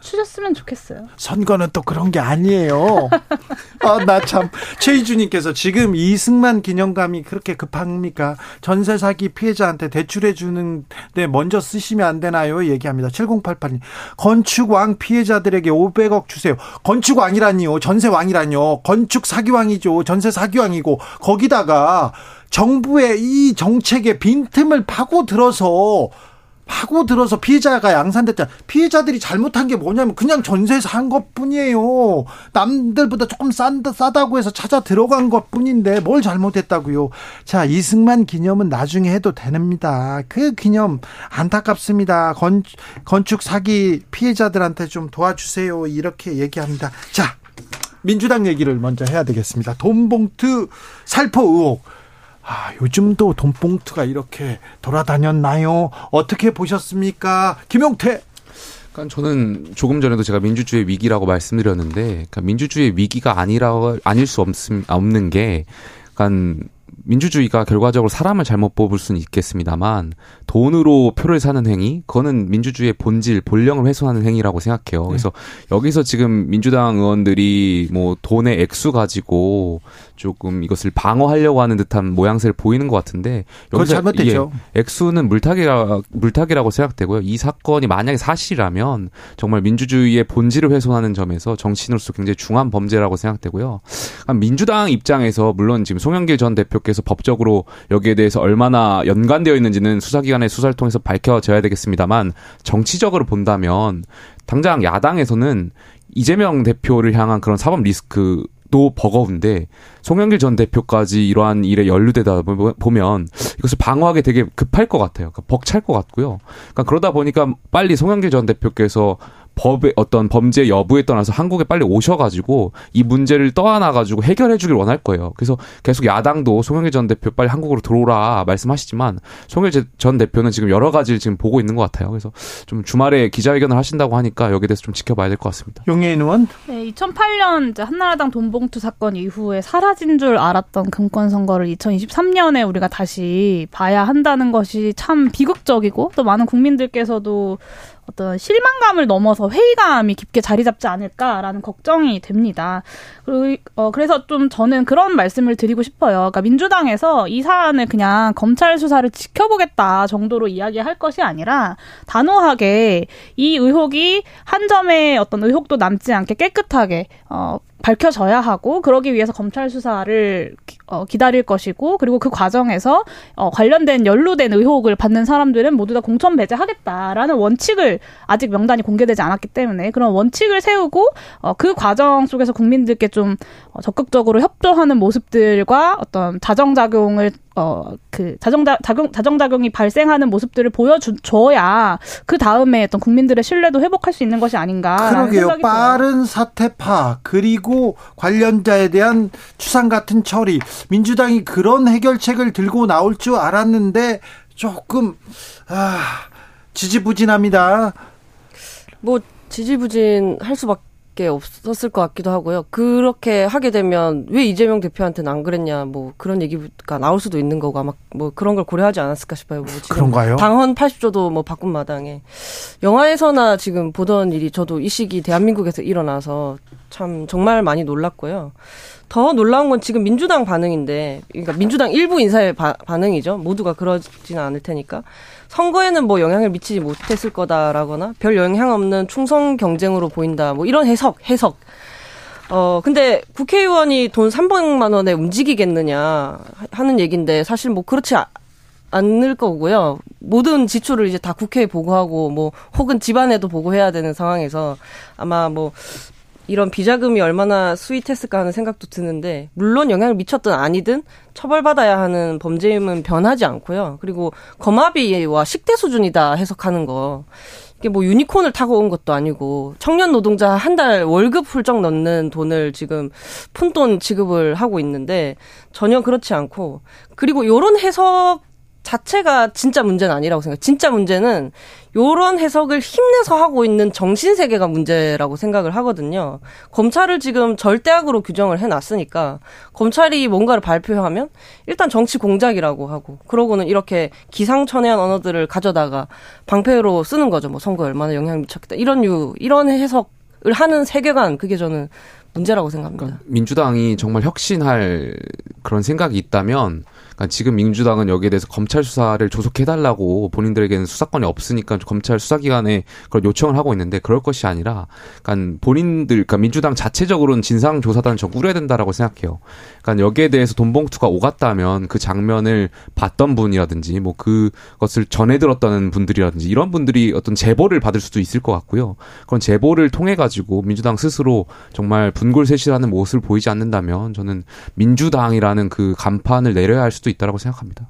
추셨으면 좋겠어요. 선거는 또 그런 게 아니에요. 아, 나 참. 최희주님께서 지금 이승만 기념감이 그렇게 급합니까? 전세 사기 피해자한테 대출해 주는데 먼저 쓰시면 안 되나요? 얘기합니다. 7088님. 건축왕 피해자들에게 500억 주세요. 건축왕이라니요. 전세왕이라니요. 건축 사기왕이죠. 전세 사기왕이고. 거기다가 정부의 이 정책의 빈틈을 파고 들어서 파고 들어서 피해자가 양산됐잖아. 피해자들이 잘못한 게 뭐냐면 그냥 전세에서 한 것뿐이에요. 남들보다 조금 싼다, 싸다고 해서 찾아 들어간 것뿐인데 뭘 잘못했다고요. 자 이승만 기념은 나중에 해도 됩니다. 그 기념 안타깝습니다. 건, 건축 사기 피해자들한테 좀 도와주세요. 이렇게 얘기합니다. 자 민주당 얘기를 먼저 해야 되겠습니다. 돈봉투 살포 의혹. 아, 요즘도 돈봉투가 이렇게 돌아다녔나요? 어떻게 보셨습니까? 김용태. 그러니까 저는 조금 전에도 제가 민주주의 위기라고 말씀드렸는데, 그러니까 민주주의 위기가 아니라 아닐 수 없음, 없는 게, 그러니까 민주주의가 결과적으로 사람을 잘못 뽑을 수는 있겠습니다만 돈으로 표를 사는 행위 그거는 민주주의의 본질 본령을 훼손하는 행위라고 생각해요. 네. 그래서 여기서 지금 민주당 의원들이 뭐 돈의 액수 가지고 조금 이것을 방어하려고 하는 듯한 모양새를 보이는 것 같은데 여기서 잘못됐죠. 예, 액수는 물타기라 물타기라고 생각되고요. 이 사건이 만약에 사실이라면 정말 민주주의의 본질을 훼손하는 점에서 정치인으로서 굉장히 중한 범죄라고 생각되고요. 민주당 입장에서 물론 지금 송영길 전 대표께서 법적으로 여기에 대해서 얼마나 연관되어 있는지는 수사기관의 수사를 통해서 밝혀져야 되겠습니다만 정치적으로 본다면 당장 야당에서는 이재명 대표를 향한 그런 사법 리스크 도 버거운데 송영길 전 대표까지 이러한 일에 연루되다 보면 이것을 방어하기 되게 급할 것 같아요. 그러니까 벅찰 것 같고요. 그러니까 그러다 보니까 빨리 송영길 전 대표께서 법의 어떤 범죄 여부에 떠나서 한국에 빨리 오셔가지고 이 문제를 떠안아가지고 해결해주길 원할 거예요. 그래서 계속 야당도 송영길 전 대표 빨리 한국으로 들어오라 말씀하시지만 송영길 전 대표는 지금 여러 가지를 지금 보고 있는 것 같아요. 그래서 좀 주말에 기자회견을 하신다고 하니까 여기에 대해서 좀 지켜봐야 될 것 같습니다. 용해인 의원? 네, 2008년 이제 한나라당 돈봉투 사건 이후에 사라진 줄 알았던 금권 선거를 2023년에 우리가 다시 봐야 한다는 것이 참 비극적이고 또 많은 국민들께서도 어떤 실망감을 넘어서 회의감이 깊게 자리 잡지 않을까라는 걱정이 됩니다. 그리고 어 그래서 좀 저는 그런 말씀을 드리고 싶어요. 그러니까 민주당에서 이 사안을 그냥 검찰 수사를 지켜보겠다 정도로 이야기할 것이 아니라 단호하게 이 의혹이 한 점의 어떤 의혹도 남지 않게 깨끗하게 어 밝혀져야 하고 그러기 위해서 검찰 수사를 어, 기다릴 것이고 그리고 그 과정에서 어, 관련된 연루된 의혹을 받는 사람들은 모두 다 공천 배제하겠다라는 원칙을 아직 명단이 공개되지 않았기 때문에 그런 원칙을 세우고 어, 그 과정 속에서 국민들께 좀 어, 적극적으로 협조하는 모습들과 어떤 자정작용을 어, 그, 자정자, 작용, 자정작용이 발생하는 모습들을 보여줘야 그 다음에 어떤 국민들의 신뢰도 회복할 수 있는 것이 아닌가. 그러게요. 빠른 사태 파, 그리고 관련자에 대한 추상 같은 처리. 민주당이 그런 해결책을 들고 나올 줄 알았는데 조금, 아, 지지부진합니다. 뭐, 지지부진 할 수밖에 게 없었을 것 같기도 하고요. 그렇게 하게 되면 왜 이재명 대표한테는 안 그랬냐 뭐 그런 얘기가 나올 수도 있는 거고 아마 뭐 그런 걸 고려하지 않았을까 싶어요. 뭐 지금 그런가요? 당헌 80조도 뭐 바꾼 마당에 영화에서나 지금 보던 일이 저도 이 시기 대한민국에서 일어나서 참 정말 많이 놀랐고요. 더 놀라운 건 지금 민주당 반응인데, 그러니까 민주당 일부 인사의 바, 반응이죠. 모두가 그러지는 않을 테니까. 선거에는 뭐 영향을 미치지 못했을 거다라거나 별 영향 없는 충성 경쟁으로 보인다. 뭐 이런 해석, 해석. 어, 근데 국회의원이 돈 300만 원에 움직이겠느냐 하는 얘기인데 사실 뭐 그렇지 않을 거고요. 모든 지출을 이제 다 국회에 보고하고 뭐 혹은 집안에도 보고해야 되는 상황에서 아마 뭐 이런 비자금이 얼마나 스윗했을까 하는 생각도 드는데 물론 영향을 미쳤든 아니든 처벌받아야 하는 범죄임은 변하지 않고요. 그리고 거마비와 식대 수준이다 해석하는 거 이게 뭐 유니콘을 타고 온 것도 아니고 청년 노동자 한 달 월급 훌쩍 넣는 돈을 지금 푼돈 지급을 하고 있는데 전혀 그렇지 않고 그리고 요런 해석 자체가 진짜 문제는 아니라고 생각해요. 진짜 문제는 요런 해석을 힘내서 하고 있는 정신 세계가 문제라고 생각을 하거든요. 검찰을 지금 절대악으로 규정을 해 놨으니까 검찰이 뭔가를 발표하면 일단 정치 공작이라고 하고 그러고는 이렇게 기상천외한 언어들을 가져다가 방패로 쓰는 거죠. 뭐 선거에 얼마나 영향을 미쳤겠다. 이런 유 이런 해석을 하는 세계관 그게 저는 문제라고 생각합니다. 그러니까 민주당이 정말 혁신할 그런 생각이 있다면 그러니까 지금 민주당은 여기에 대해서 검찰 수사를 조속해달라고 본인들에게는 수사권이 없으니까 검찰 수사기관에 그런 요청을 하고 있는데 그럴 것이 아니라, 그러니까 본인들, 그러니까 민주당 자체적으로는 진상조사단을 적 꾸려야 된다라고 생각해요. 그러니까 여기에 대해서 돈봉투가 오갔다면 그 장면을 봤던 분이라든지 뭐 그것을 전해 들었다는 분들이라든지 이런 분들이 어떤 제보를 받을 수도 있을 것 같고요. 그런 제보를 통해 가지고 민주당 스스로 정말 분골쇄실하는 모습을 보이지 않는다면 저는 민주당이라는 그 간판을 내려야 할 수도 있다라고 생각합니다.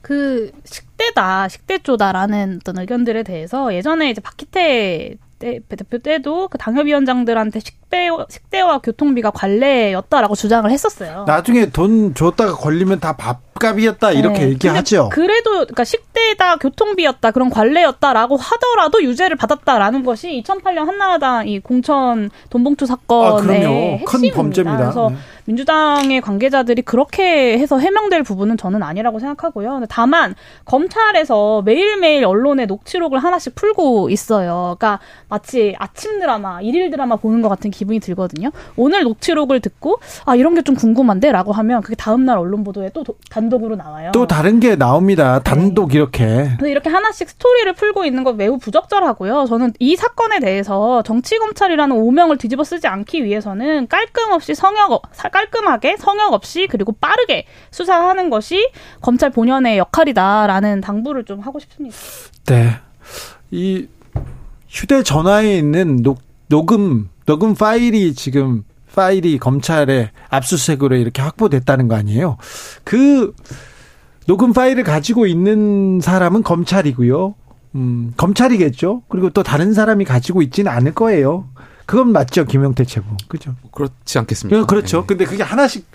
그 식대다, 식대조다라는 어떤 의견들에 대해서 예전에 이제 박희태 때, 대표 때도 그 당협위원장들한테 식대, 식대와 교통비가 관례였다라고 주장을 했었어요. 나중에 돈 줬다가 걸리면 다 밥값이었다 이렇게 네. 얘기하죠. 그래도 그러니까 식대다 교통비였다 그런 관례였다라고 하더라도 유죄를 받았다라는 것이 2008년 한나라당 이 공천 돈봉투 사건의 아, 큰 범죄입니다. 그래서 네. 민주당의 관계자들이 그렇게 해서 해명될 부분은 저는 아니라고 생각하고요. 다만 검찰에서 매일매일 언론에 녹취록을 하나씩 풀고 있어요. 그러니까 마치 아침 드라마, 일일 드라마 보는 것 같은 기분이 들거든요. 오늘 녹취록을 듣고 아 이런 게 좀 궁금한데라고 하면 그게 다음 날 언론 보도에 또 단독으로 나와요. 또 다른 게 나옵니다. 단독 네. 이렇게. 이렇게 하나씩 스토리를 풀고 있는 거 매우 부적절하고요. 저는 이 사건에 대해서 정치 검찰이라는 오명을 뒤집어 쓰지 않기 위해서는 깔끔 없이 성역 깔 끔하게 성역 없이 그리고 빠르게 수사하는 것이 검찰 본연의 역할이다라는 당부를 좀 하고 싶습니다. 네. 이 휴대전화에 있는 녹, 녹음, 녹음 파일이 지금 파일이 검찰에 압수수색으로 이렇게 확보됐다는 거 아니에요? 그 녹음 파일을 가지고 있는 사람은 검찰이고요. 음, 검찰이겠죠. 그리고 또 다른 사람이 가지고 있지는 않을 거예요. 그건 맞죠, 김영태 최고. 그죠? 그렇지 않겠습니까? 그렇죠. 네. 근데 그게 하나씩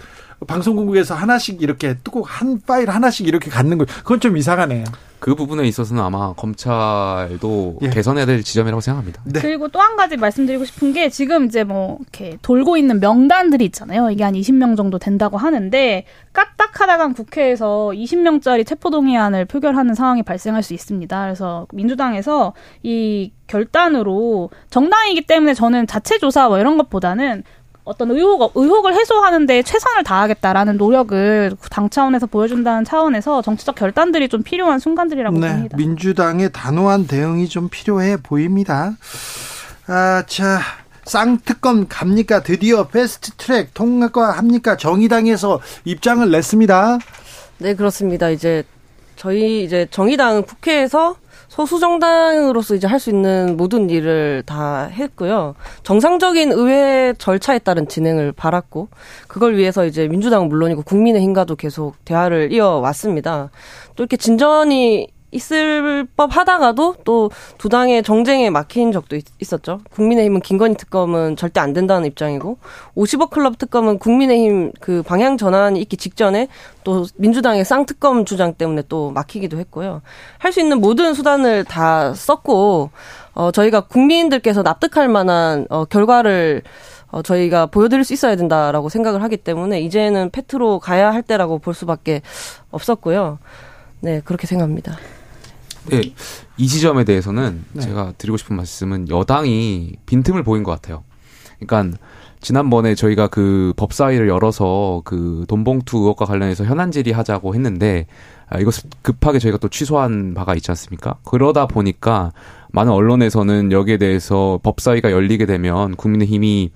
방송국에서 하나씩 이렇게 뚜고 한 파일 하나씩 이렇게 갖는 거 그건 좀 이상하네요. 그 부분에 있어서는 아마 검찰도 예. 개선해야 될 지점이라고 생각합니다. 네. 그리고 또 한 가지 말씀드리고 싶은 게 지금 이제 뭐 이렇게 돌고 있는 명단들이 있잖아요. 이게 한 20명 정도 된다고 하는데 까딱하다간 국회에서 20명짜리 체포동의안을 표결하는 상황이 발생할 수 있습니다. 그래서 민주당에서 이 결단으로 정당이기 때문에 저는 자체 조사 뭐 이런 것보다는 어떤 의혹 의혹을 해소하는데 최선을 다하겠다라는 노력을 당 차원에서 보여준다는 차원에서 정치적 결단들이 좀 필요한 순간들이라고 네, 봅니다. 민주당의 단호한 대응이 좀 필요해 보입니다. 아, 자. 쌍특검 갑니까? 드디어 패스트 트랙 통과합니까? 정의당에서 입장을 냈습니다. 네, 그렇습니다. 이제 저희 이제 정의당은 국회에서 소수 정당으로서 이제 할 수 있는 모든 일을 다 했고요. 정상적인 의회 절차에 따른 진행을 바랐고 그걸 위해서 이제 민주당은 물론이고 국민의힘과도 계속 대화를 이어왔습니다. 또 이렇게 진전이 있을 법 하다가도 또 두 당의 정쟁에 막힌 적도 있, 었죠 국민의힘은 김건희 특검은 절대 안 된다는 입장이고 50억 클럽 특검은 국민의힘 그 방향 전환이 있기 직전에 또 민주당의 쌍특검 주장 때문에 또 막히기도 했고요. 할 수 있는 모든 수단을 다 썼고 어 저희가 국민들께서 납득할 만한 어 결과를 어, 저희가 보여드릴 수 있어야 된다라고 생각을 하기 때문에 이제는 패트로 가야 할 때라고 볼 수밖에 없었고요. 네, 그렇게 생각합니다. 네, 이 지점에 대해서는 네. 제가 드리고 싶은 말씀은 여당이 빈틈을 보인 것 같아요. 그러니까 지난번에 저희가 그 법사위를 열어서 그 돈봉투 의혹과 관련해서 현안 질의하자고 했는데 아, 이것을 급하게 저희가 또 취소한 바가 있지 않습니까? 그러다 보니까 많은 언론에서는 여기에 대해서 법사위가 열리게 되면 국민의힘이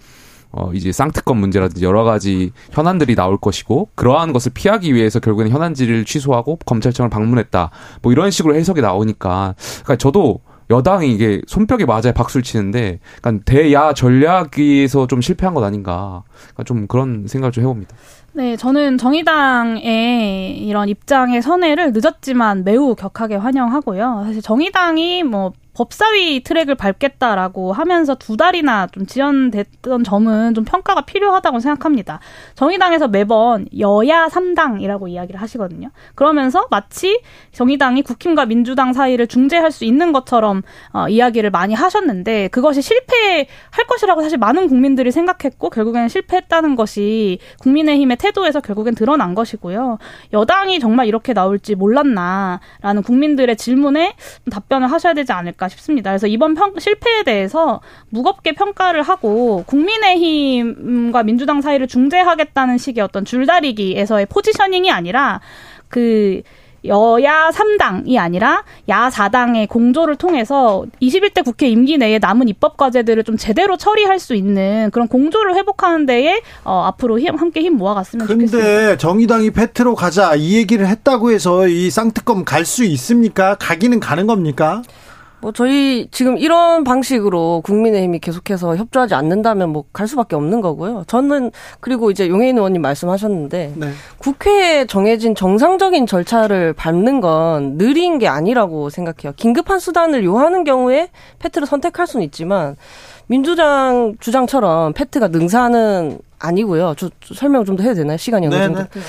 어, 이제 쌍특검 문제라든지 여러 가지 현안들이 나올 것이고 그러한 것을 피하기 위해서 결국에는 현안지를 취소하고 검찰청을 방문했다. 뭐 이런 식으로 해석이 나오니까 그러니까 저도 여당이 이게 손뼉에 맞아야 박수를 치는데 그러니까 대야 전략에서 좀 실패한 것 아닌가. 그러니까 좀 그런 생각을 좀 해봅니다. 네, 저는 정의당의 이런 입장의 선회를 늦었지만 매우 격하게 환영하고요. 사실 정의당이 뭐 법사위 트랙을 밟겠다라고 하면서 두 달이나 좀 지연됐던 점은 좀 평가가 필요하다고 생각합니다. 정의당에서 매번 여야 3당이라고 이야기를 하시거든요. 그러면서 마치 정의당이 국힘과 민주당 사이를 중재할 수 있는 것처럼 어, 이야기를 많이 하셨는데 그것이 실패할 것이라고 사실 많은 국민들이 생각했고 결국에는 실패했다는 것이 국민의힘의 태도에서 결국엔 드러난 것이고요. 여당이 정말 이렇게 나올지 몰랐나라는 국민들의 질문에 답변을 하셔야 되지 않을까 싶습니다. 그래서 이번 평, 실패에 대해서 무겁게 평가를 하고 국민의힘과 민주당 사이를 중재하겠다는 식의 어떤 줄다리기에서의 포지셔닝이 아니라 그 여야 3당이 아니라 야 4당의 공조를 통해서 21대 국회 임기 내에 남은 입법 과제들을 좀 제대로 처리할 수 있는 그런 공조를 회복하는 데에 어, 앞으로 힘, 함께 힘 모아갔으면 근데 좋겠습니다. 근데 정의당이 패트로 가자 이 얘기를 했다고 해서 이 쌍특검 갈 수 있습니까? 가기는 가는 겁니까? 뭐 저희 지금 이런 방식으로 국민의힘이 계속해서 협조하지 않는다면 뭐 갈 수밖에 없는 거고요. 저는 그리고 이제 용해인 의원님 말씀하셨는데 네. 국회에 정해진 정상적인 절차를 밟는 건 느린 게 아니라고 생각해요. 긴급한 수단을 요하는 경우에 패트를 선택할 수는 있지만 민주당 주장처럼 패트가 능사는 아니고요. 저, 저 설명 좀 더 해도 되나요? 시간이 어느 네, 정도? 네, 네,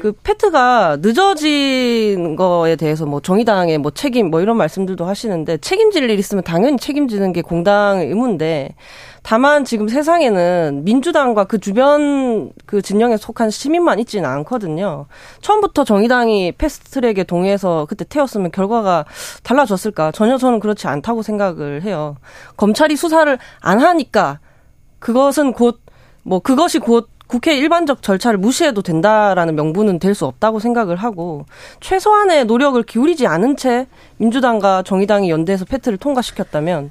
그 패트가 늦어진 거에 대해서 뭐 정의당의 뭐 책임 뭐 이런 말씀들도 하시는데 책임질 일 있으면 당연히 책임지는 게 공당의 의무인데 다만 지금 세상에는 민주당과 그 주변 그 진영에 속한 시민만 있지는 않거든요. 처음부터 정의당이 패스트트랙에 동의해서 그때 태웠으면 결과가 달라졌을까? 전혀 저는 그렇지 않다고 생각을 해요. 검찰이 수사를 안 하니까 그것은 곧 뭐 그것이 곧 국회 일반적 절차를 무시해도 된다라는 명분은 될 수 없다고 생각을 하고 최소한의 노력을 기울이지 않은 채 민주당과 정의당이 연대해서 패트를 통과시켰다면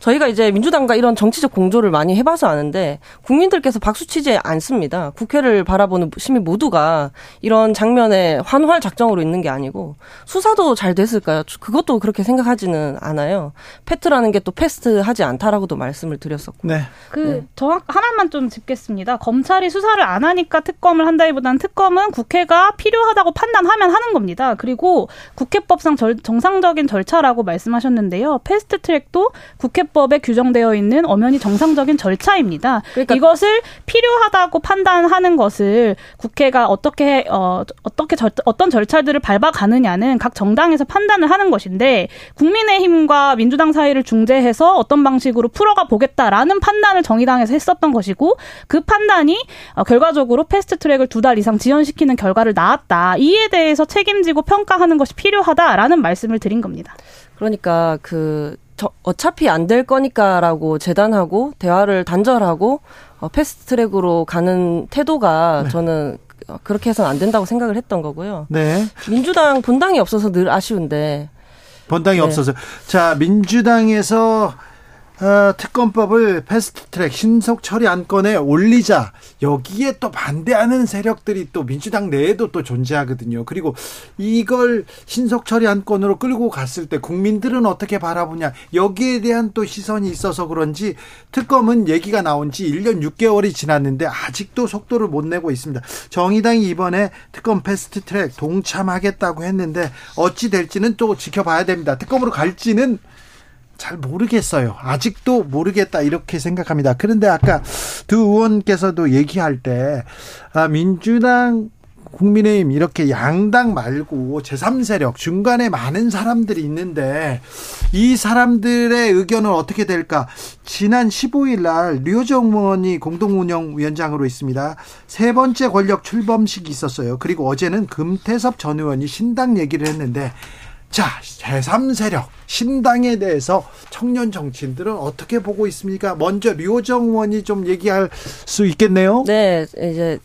저희가 이제 민주당과 이런 정치적 공조를 많이 해봐서 아는데 국민들께서 박수 치지 않습니다. 국회를 바라보는 시민 모두가 이런 장면에 환호할 작정으로 있는 게 아니고 수사도 잘 됐을까요? 그것도 그렇게 생각하지는 않아요. 패트라는 게 또 패스트하지 않다라고도 말씀을 드렸었고. 네. 그 네. 정확 하나만 좀 짚겠습니다. 검찰이 수사를 안 하니까 특검을 한다기보다는 특검은 국회가 필요하다고 판단하면 하는 겁니다. 그리고 국회법상 절, 정상 적인 절차라고 말씀하셨는데요. 패스트 트랙도 국회 헌법에 규정되어 있는 엄연히 정상적인 절차입니다. 그러니까 이것을 필요하다고 판단하는 것을 국회가 어떻게 어 어떻게 절, 어떤 절차들을 밟아가느냐는 각 정당에서 판단을 하는 것인데 국민의힘과 민주당 사이를 중재해서 어떤 방식으로 풀어가 보겠다라는 판단을 정의당에서 했었던 것이고 그 판단이 어, 결과적으로 패스트 트랙을 두 달 이상 지연시키는 결과를 낳았다. 이에 대해서 책임지고 평가하는 것이 필요하다라는 말씀을 드린 겁니다. 그러니까 그 저, 어차피 안 될 거니까라고 재단하고 대화를 단절하고 어, 패스트트랙으로 가는 태도가 네. 저는 그렇게 해서는 안 된다고 생각을 했던 거고요. 네. 민주당 본당이 없어서 늘 아쉬운데. 본당이 네. 없어서. 자, 민주당에서 어, 특검법을 패스트트랙 신속 처리 안건에 올리자 여기에 또 반대하는 세력들이 또 민주당 내에도 또 존재하거든요. 그리고 이걸 신속 처리 안건으로 끌고 갔을 때 국민들은 어떻게 바라보냐 여기에 대한 또 시선이 있어서 그런지 특검은 얘기가 나온 지 1년 6개월이 지났는데 아직도 속도를 못 내고 있습니다. 정의당이 이번에 특검 패스트트랙 동참하겠다고 했는데 어찌 될지는 또 지켜봐야 됩니다. 특검으로 갈지는 잘 모르겠어요. 아직도 모르겠다 이렇게 생각합니다. 그런데 아까 두 의원께서도 얘기할 때 아, 민주당 국민의힘 이렇게 양당 말고 제3세력 중간에 많은 사람들이 있는데 이 사람들의 의견은 어떻게 될까? 지난 15일 날 류호정 의원이 공동운영위원장으로 있습니다. 세 번째 권력 출범식이 있었어요. 그리고 어제는 금태섭 전 의원이 신당 얘기를 했는데 자, 제3세력, 신당에 대해서 청년 정치인들은 어떻게 보고 있습니까? 먼저 류호정 의원이 좀 얘기할 수 있겠네요. 네, 이제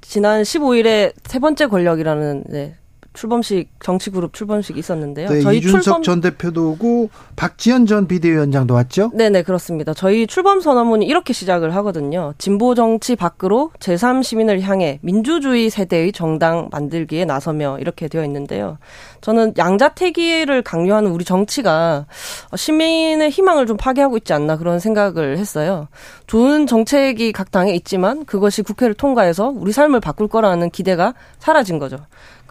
지난 15일에 세 번째 권력이라는 네, 출범식 정치 그룹 출범식 있었는데요. 네, 저희 이준석 출범... 전 대표도 오고 박지원 전 비대위원장도 왔죠? 네 네 그렇습니다. 저희 출범 선언문이 이렇게 시작을 하거든요. 진보 정치 밖으로 제3 시민을 향해 민주주의 세대의 정당 만들기에 나서며 이렇게 되어 있는데요. 저는 양자택일을 강요하는 우리 정치가 시민의 희망을 좀 파괴하고 있지 않나 그런 생각을 했어요. 좋은 정책이 각 당에 있지만 그것이 국회를 통과해서 우리 삶을 바꿀 거라는 기대가 사라진 거죠.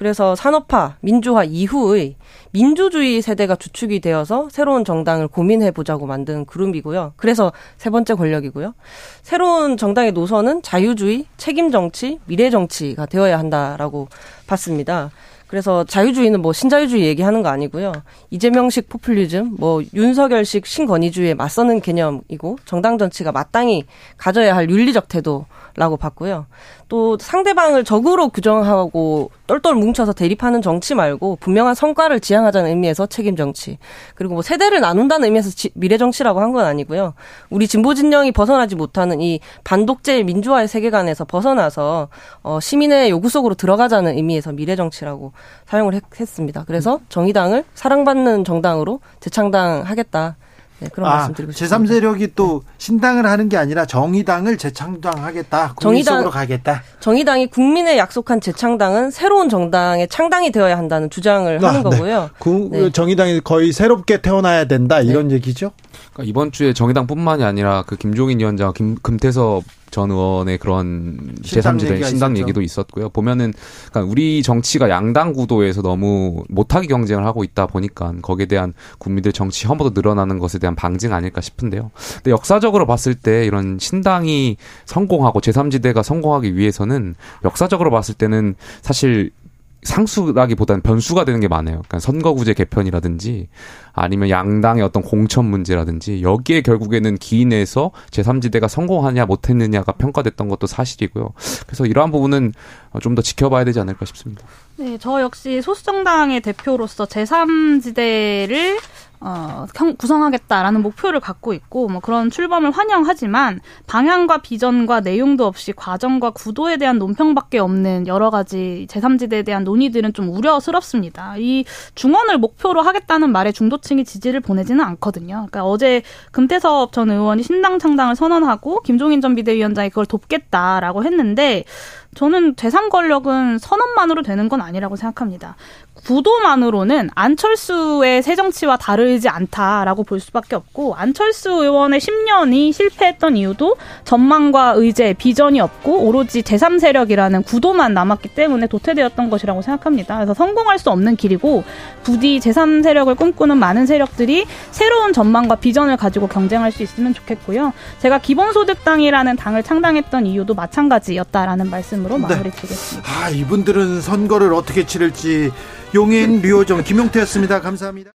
그래서 산업화, 민주화 이후의 민주주의 세대가 주축이 되어서 새로운 정당을 고민해 보자고 만든 그룹이고요. 그래서 세 번째 권력이고요. 새로운 정당의 노선은 자유주의, 책임 정치, 미래 정치가 되어야 한다라고 봤습니다. 그래서 자유주의는 뭐 신자유주의 얘기하는 거 아니고요. 이재명식 포퓰리즘, 뭐 윤석열식 신권위주의에 맞서는 개념이고 정당 정치가 마땅히 가져야 할 윤리적 태도 라고 봤고요. 또 상대방을 적으로 규정하고 똘똘 뭉쳐서 대립하는 정치 말고 분명한 성과를 지향하자는 의미에서 책임 정치 그리고 뭐 세대를 나눈다는 의미에서 지, 미래 정치라고 한 건 아니고요. 우리 진보 진영이 벗어나지 못하는 이 반독재 민주화의 세계관에서 벗어나서 어, 시민의 요구 속으로 들어가자는 의미에서 미래 정치라고 사용을 했, 습니다 그래서 정의당을 사랑받는 정당으로 재창당하겠다. 네, 그런 아, 말씀 드리고 싶습니다. 제3세력이 또 신당을 하는 게 아니라 정의당을 재창당하겠다. 정의당 으로 가겠다. 정의당이 국민의 약속한 재창당은 새로운 정당의 창당이 되어야 한다는 주장을 아, 하는 네. 거고요. 그 네. 정의당이 거의 새롭게 태어나야 된다 이런 네. 얘기죠. 그러니까 이번 주에 정의당뿐만이 아니라 그 김종인 위원장, 김, 금태섭 전 의원의 그런 제3지대 신당 얘기도 있었고요. 보면은 그러니까 우리 정치가 양당 구도에서 너무 못하게 경쟁을 하고 있다 보니까 거기에 대한 국민들 정치 혐오도 늘어나는 것에 대한 방증 아닐까 싶은데요. 근데 역사적으로 봤을 때 이런 신당이 성공하고 제3지대가 성공하기 위해서는 역사적으로 봤을 때는 사실 상수라기보다는 변수가 되는 게 많아요. 그러니까 선거구제 개편이라든지 아니면 양당의 어떤 공천 문제라든지 여기에 결국에는 기인해서 제3지대가 성공하냐 못했느냐가 평가됐던 것도 사실이고요. 그래서 이러한 부분은 좀 더 지켜봐야 되지 않을까 싶습니다. 네, 저 역시 소수정당의 대표로서 제3지대를 어, 구성하겠다라는 목표를 갖고 있고 뭐 그런 출범을 환영하지만 방향과 비전과 내용도 없이 과정과 구도에 대한 논평밖에 없는 여러 가지 제3지대에 대한 논의들은 좀 우려스럽습니다. 이 중원을 목표로 하겠다는 말에 중도층이 지지를 보내지는 않거든요. 그러니까 어제 금태섭 전 의원이 신당 창당을 선언하고 김종인 전 비대위원장이 그걸 돕겠다라고 했는데 저는 제3 권력은 선언만으로 되는 건 아니라고 생각합니다. 구도만으로는 안철수의 새 정치와 다르지 않다라고 볼 수밖에 없고 안철수 의원의 10년이 실패했던 이유도 전망과 의제, 비전이 없고 오로지 제3세력이라는 구도만 남았기 때문에 도태되었던 것이라고 생각합니다. 그래서 성공할 수 없는 길이고 부디 제3세력을 꿈꾸는 많은 세력들이 새로운 전망과 비전을 가지고 경쟁할 수 있으면 좋겠고요. 제가 기본소득당이라는 당을 창당했던 이유도 마찬가지였다라는 말씀으로 네. 마무리 드리겠습니다. 아, 이분들은 선거를 어떻게 치를지 용인 류호정 김용태였습니다. 감사합니다.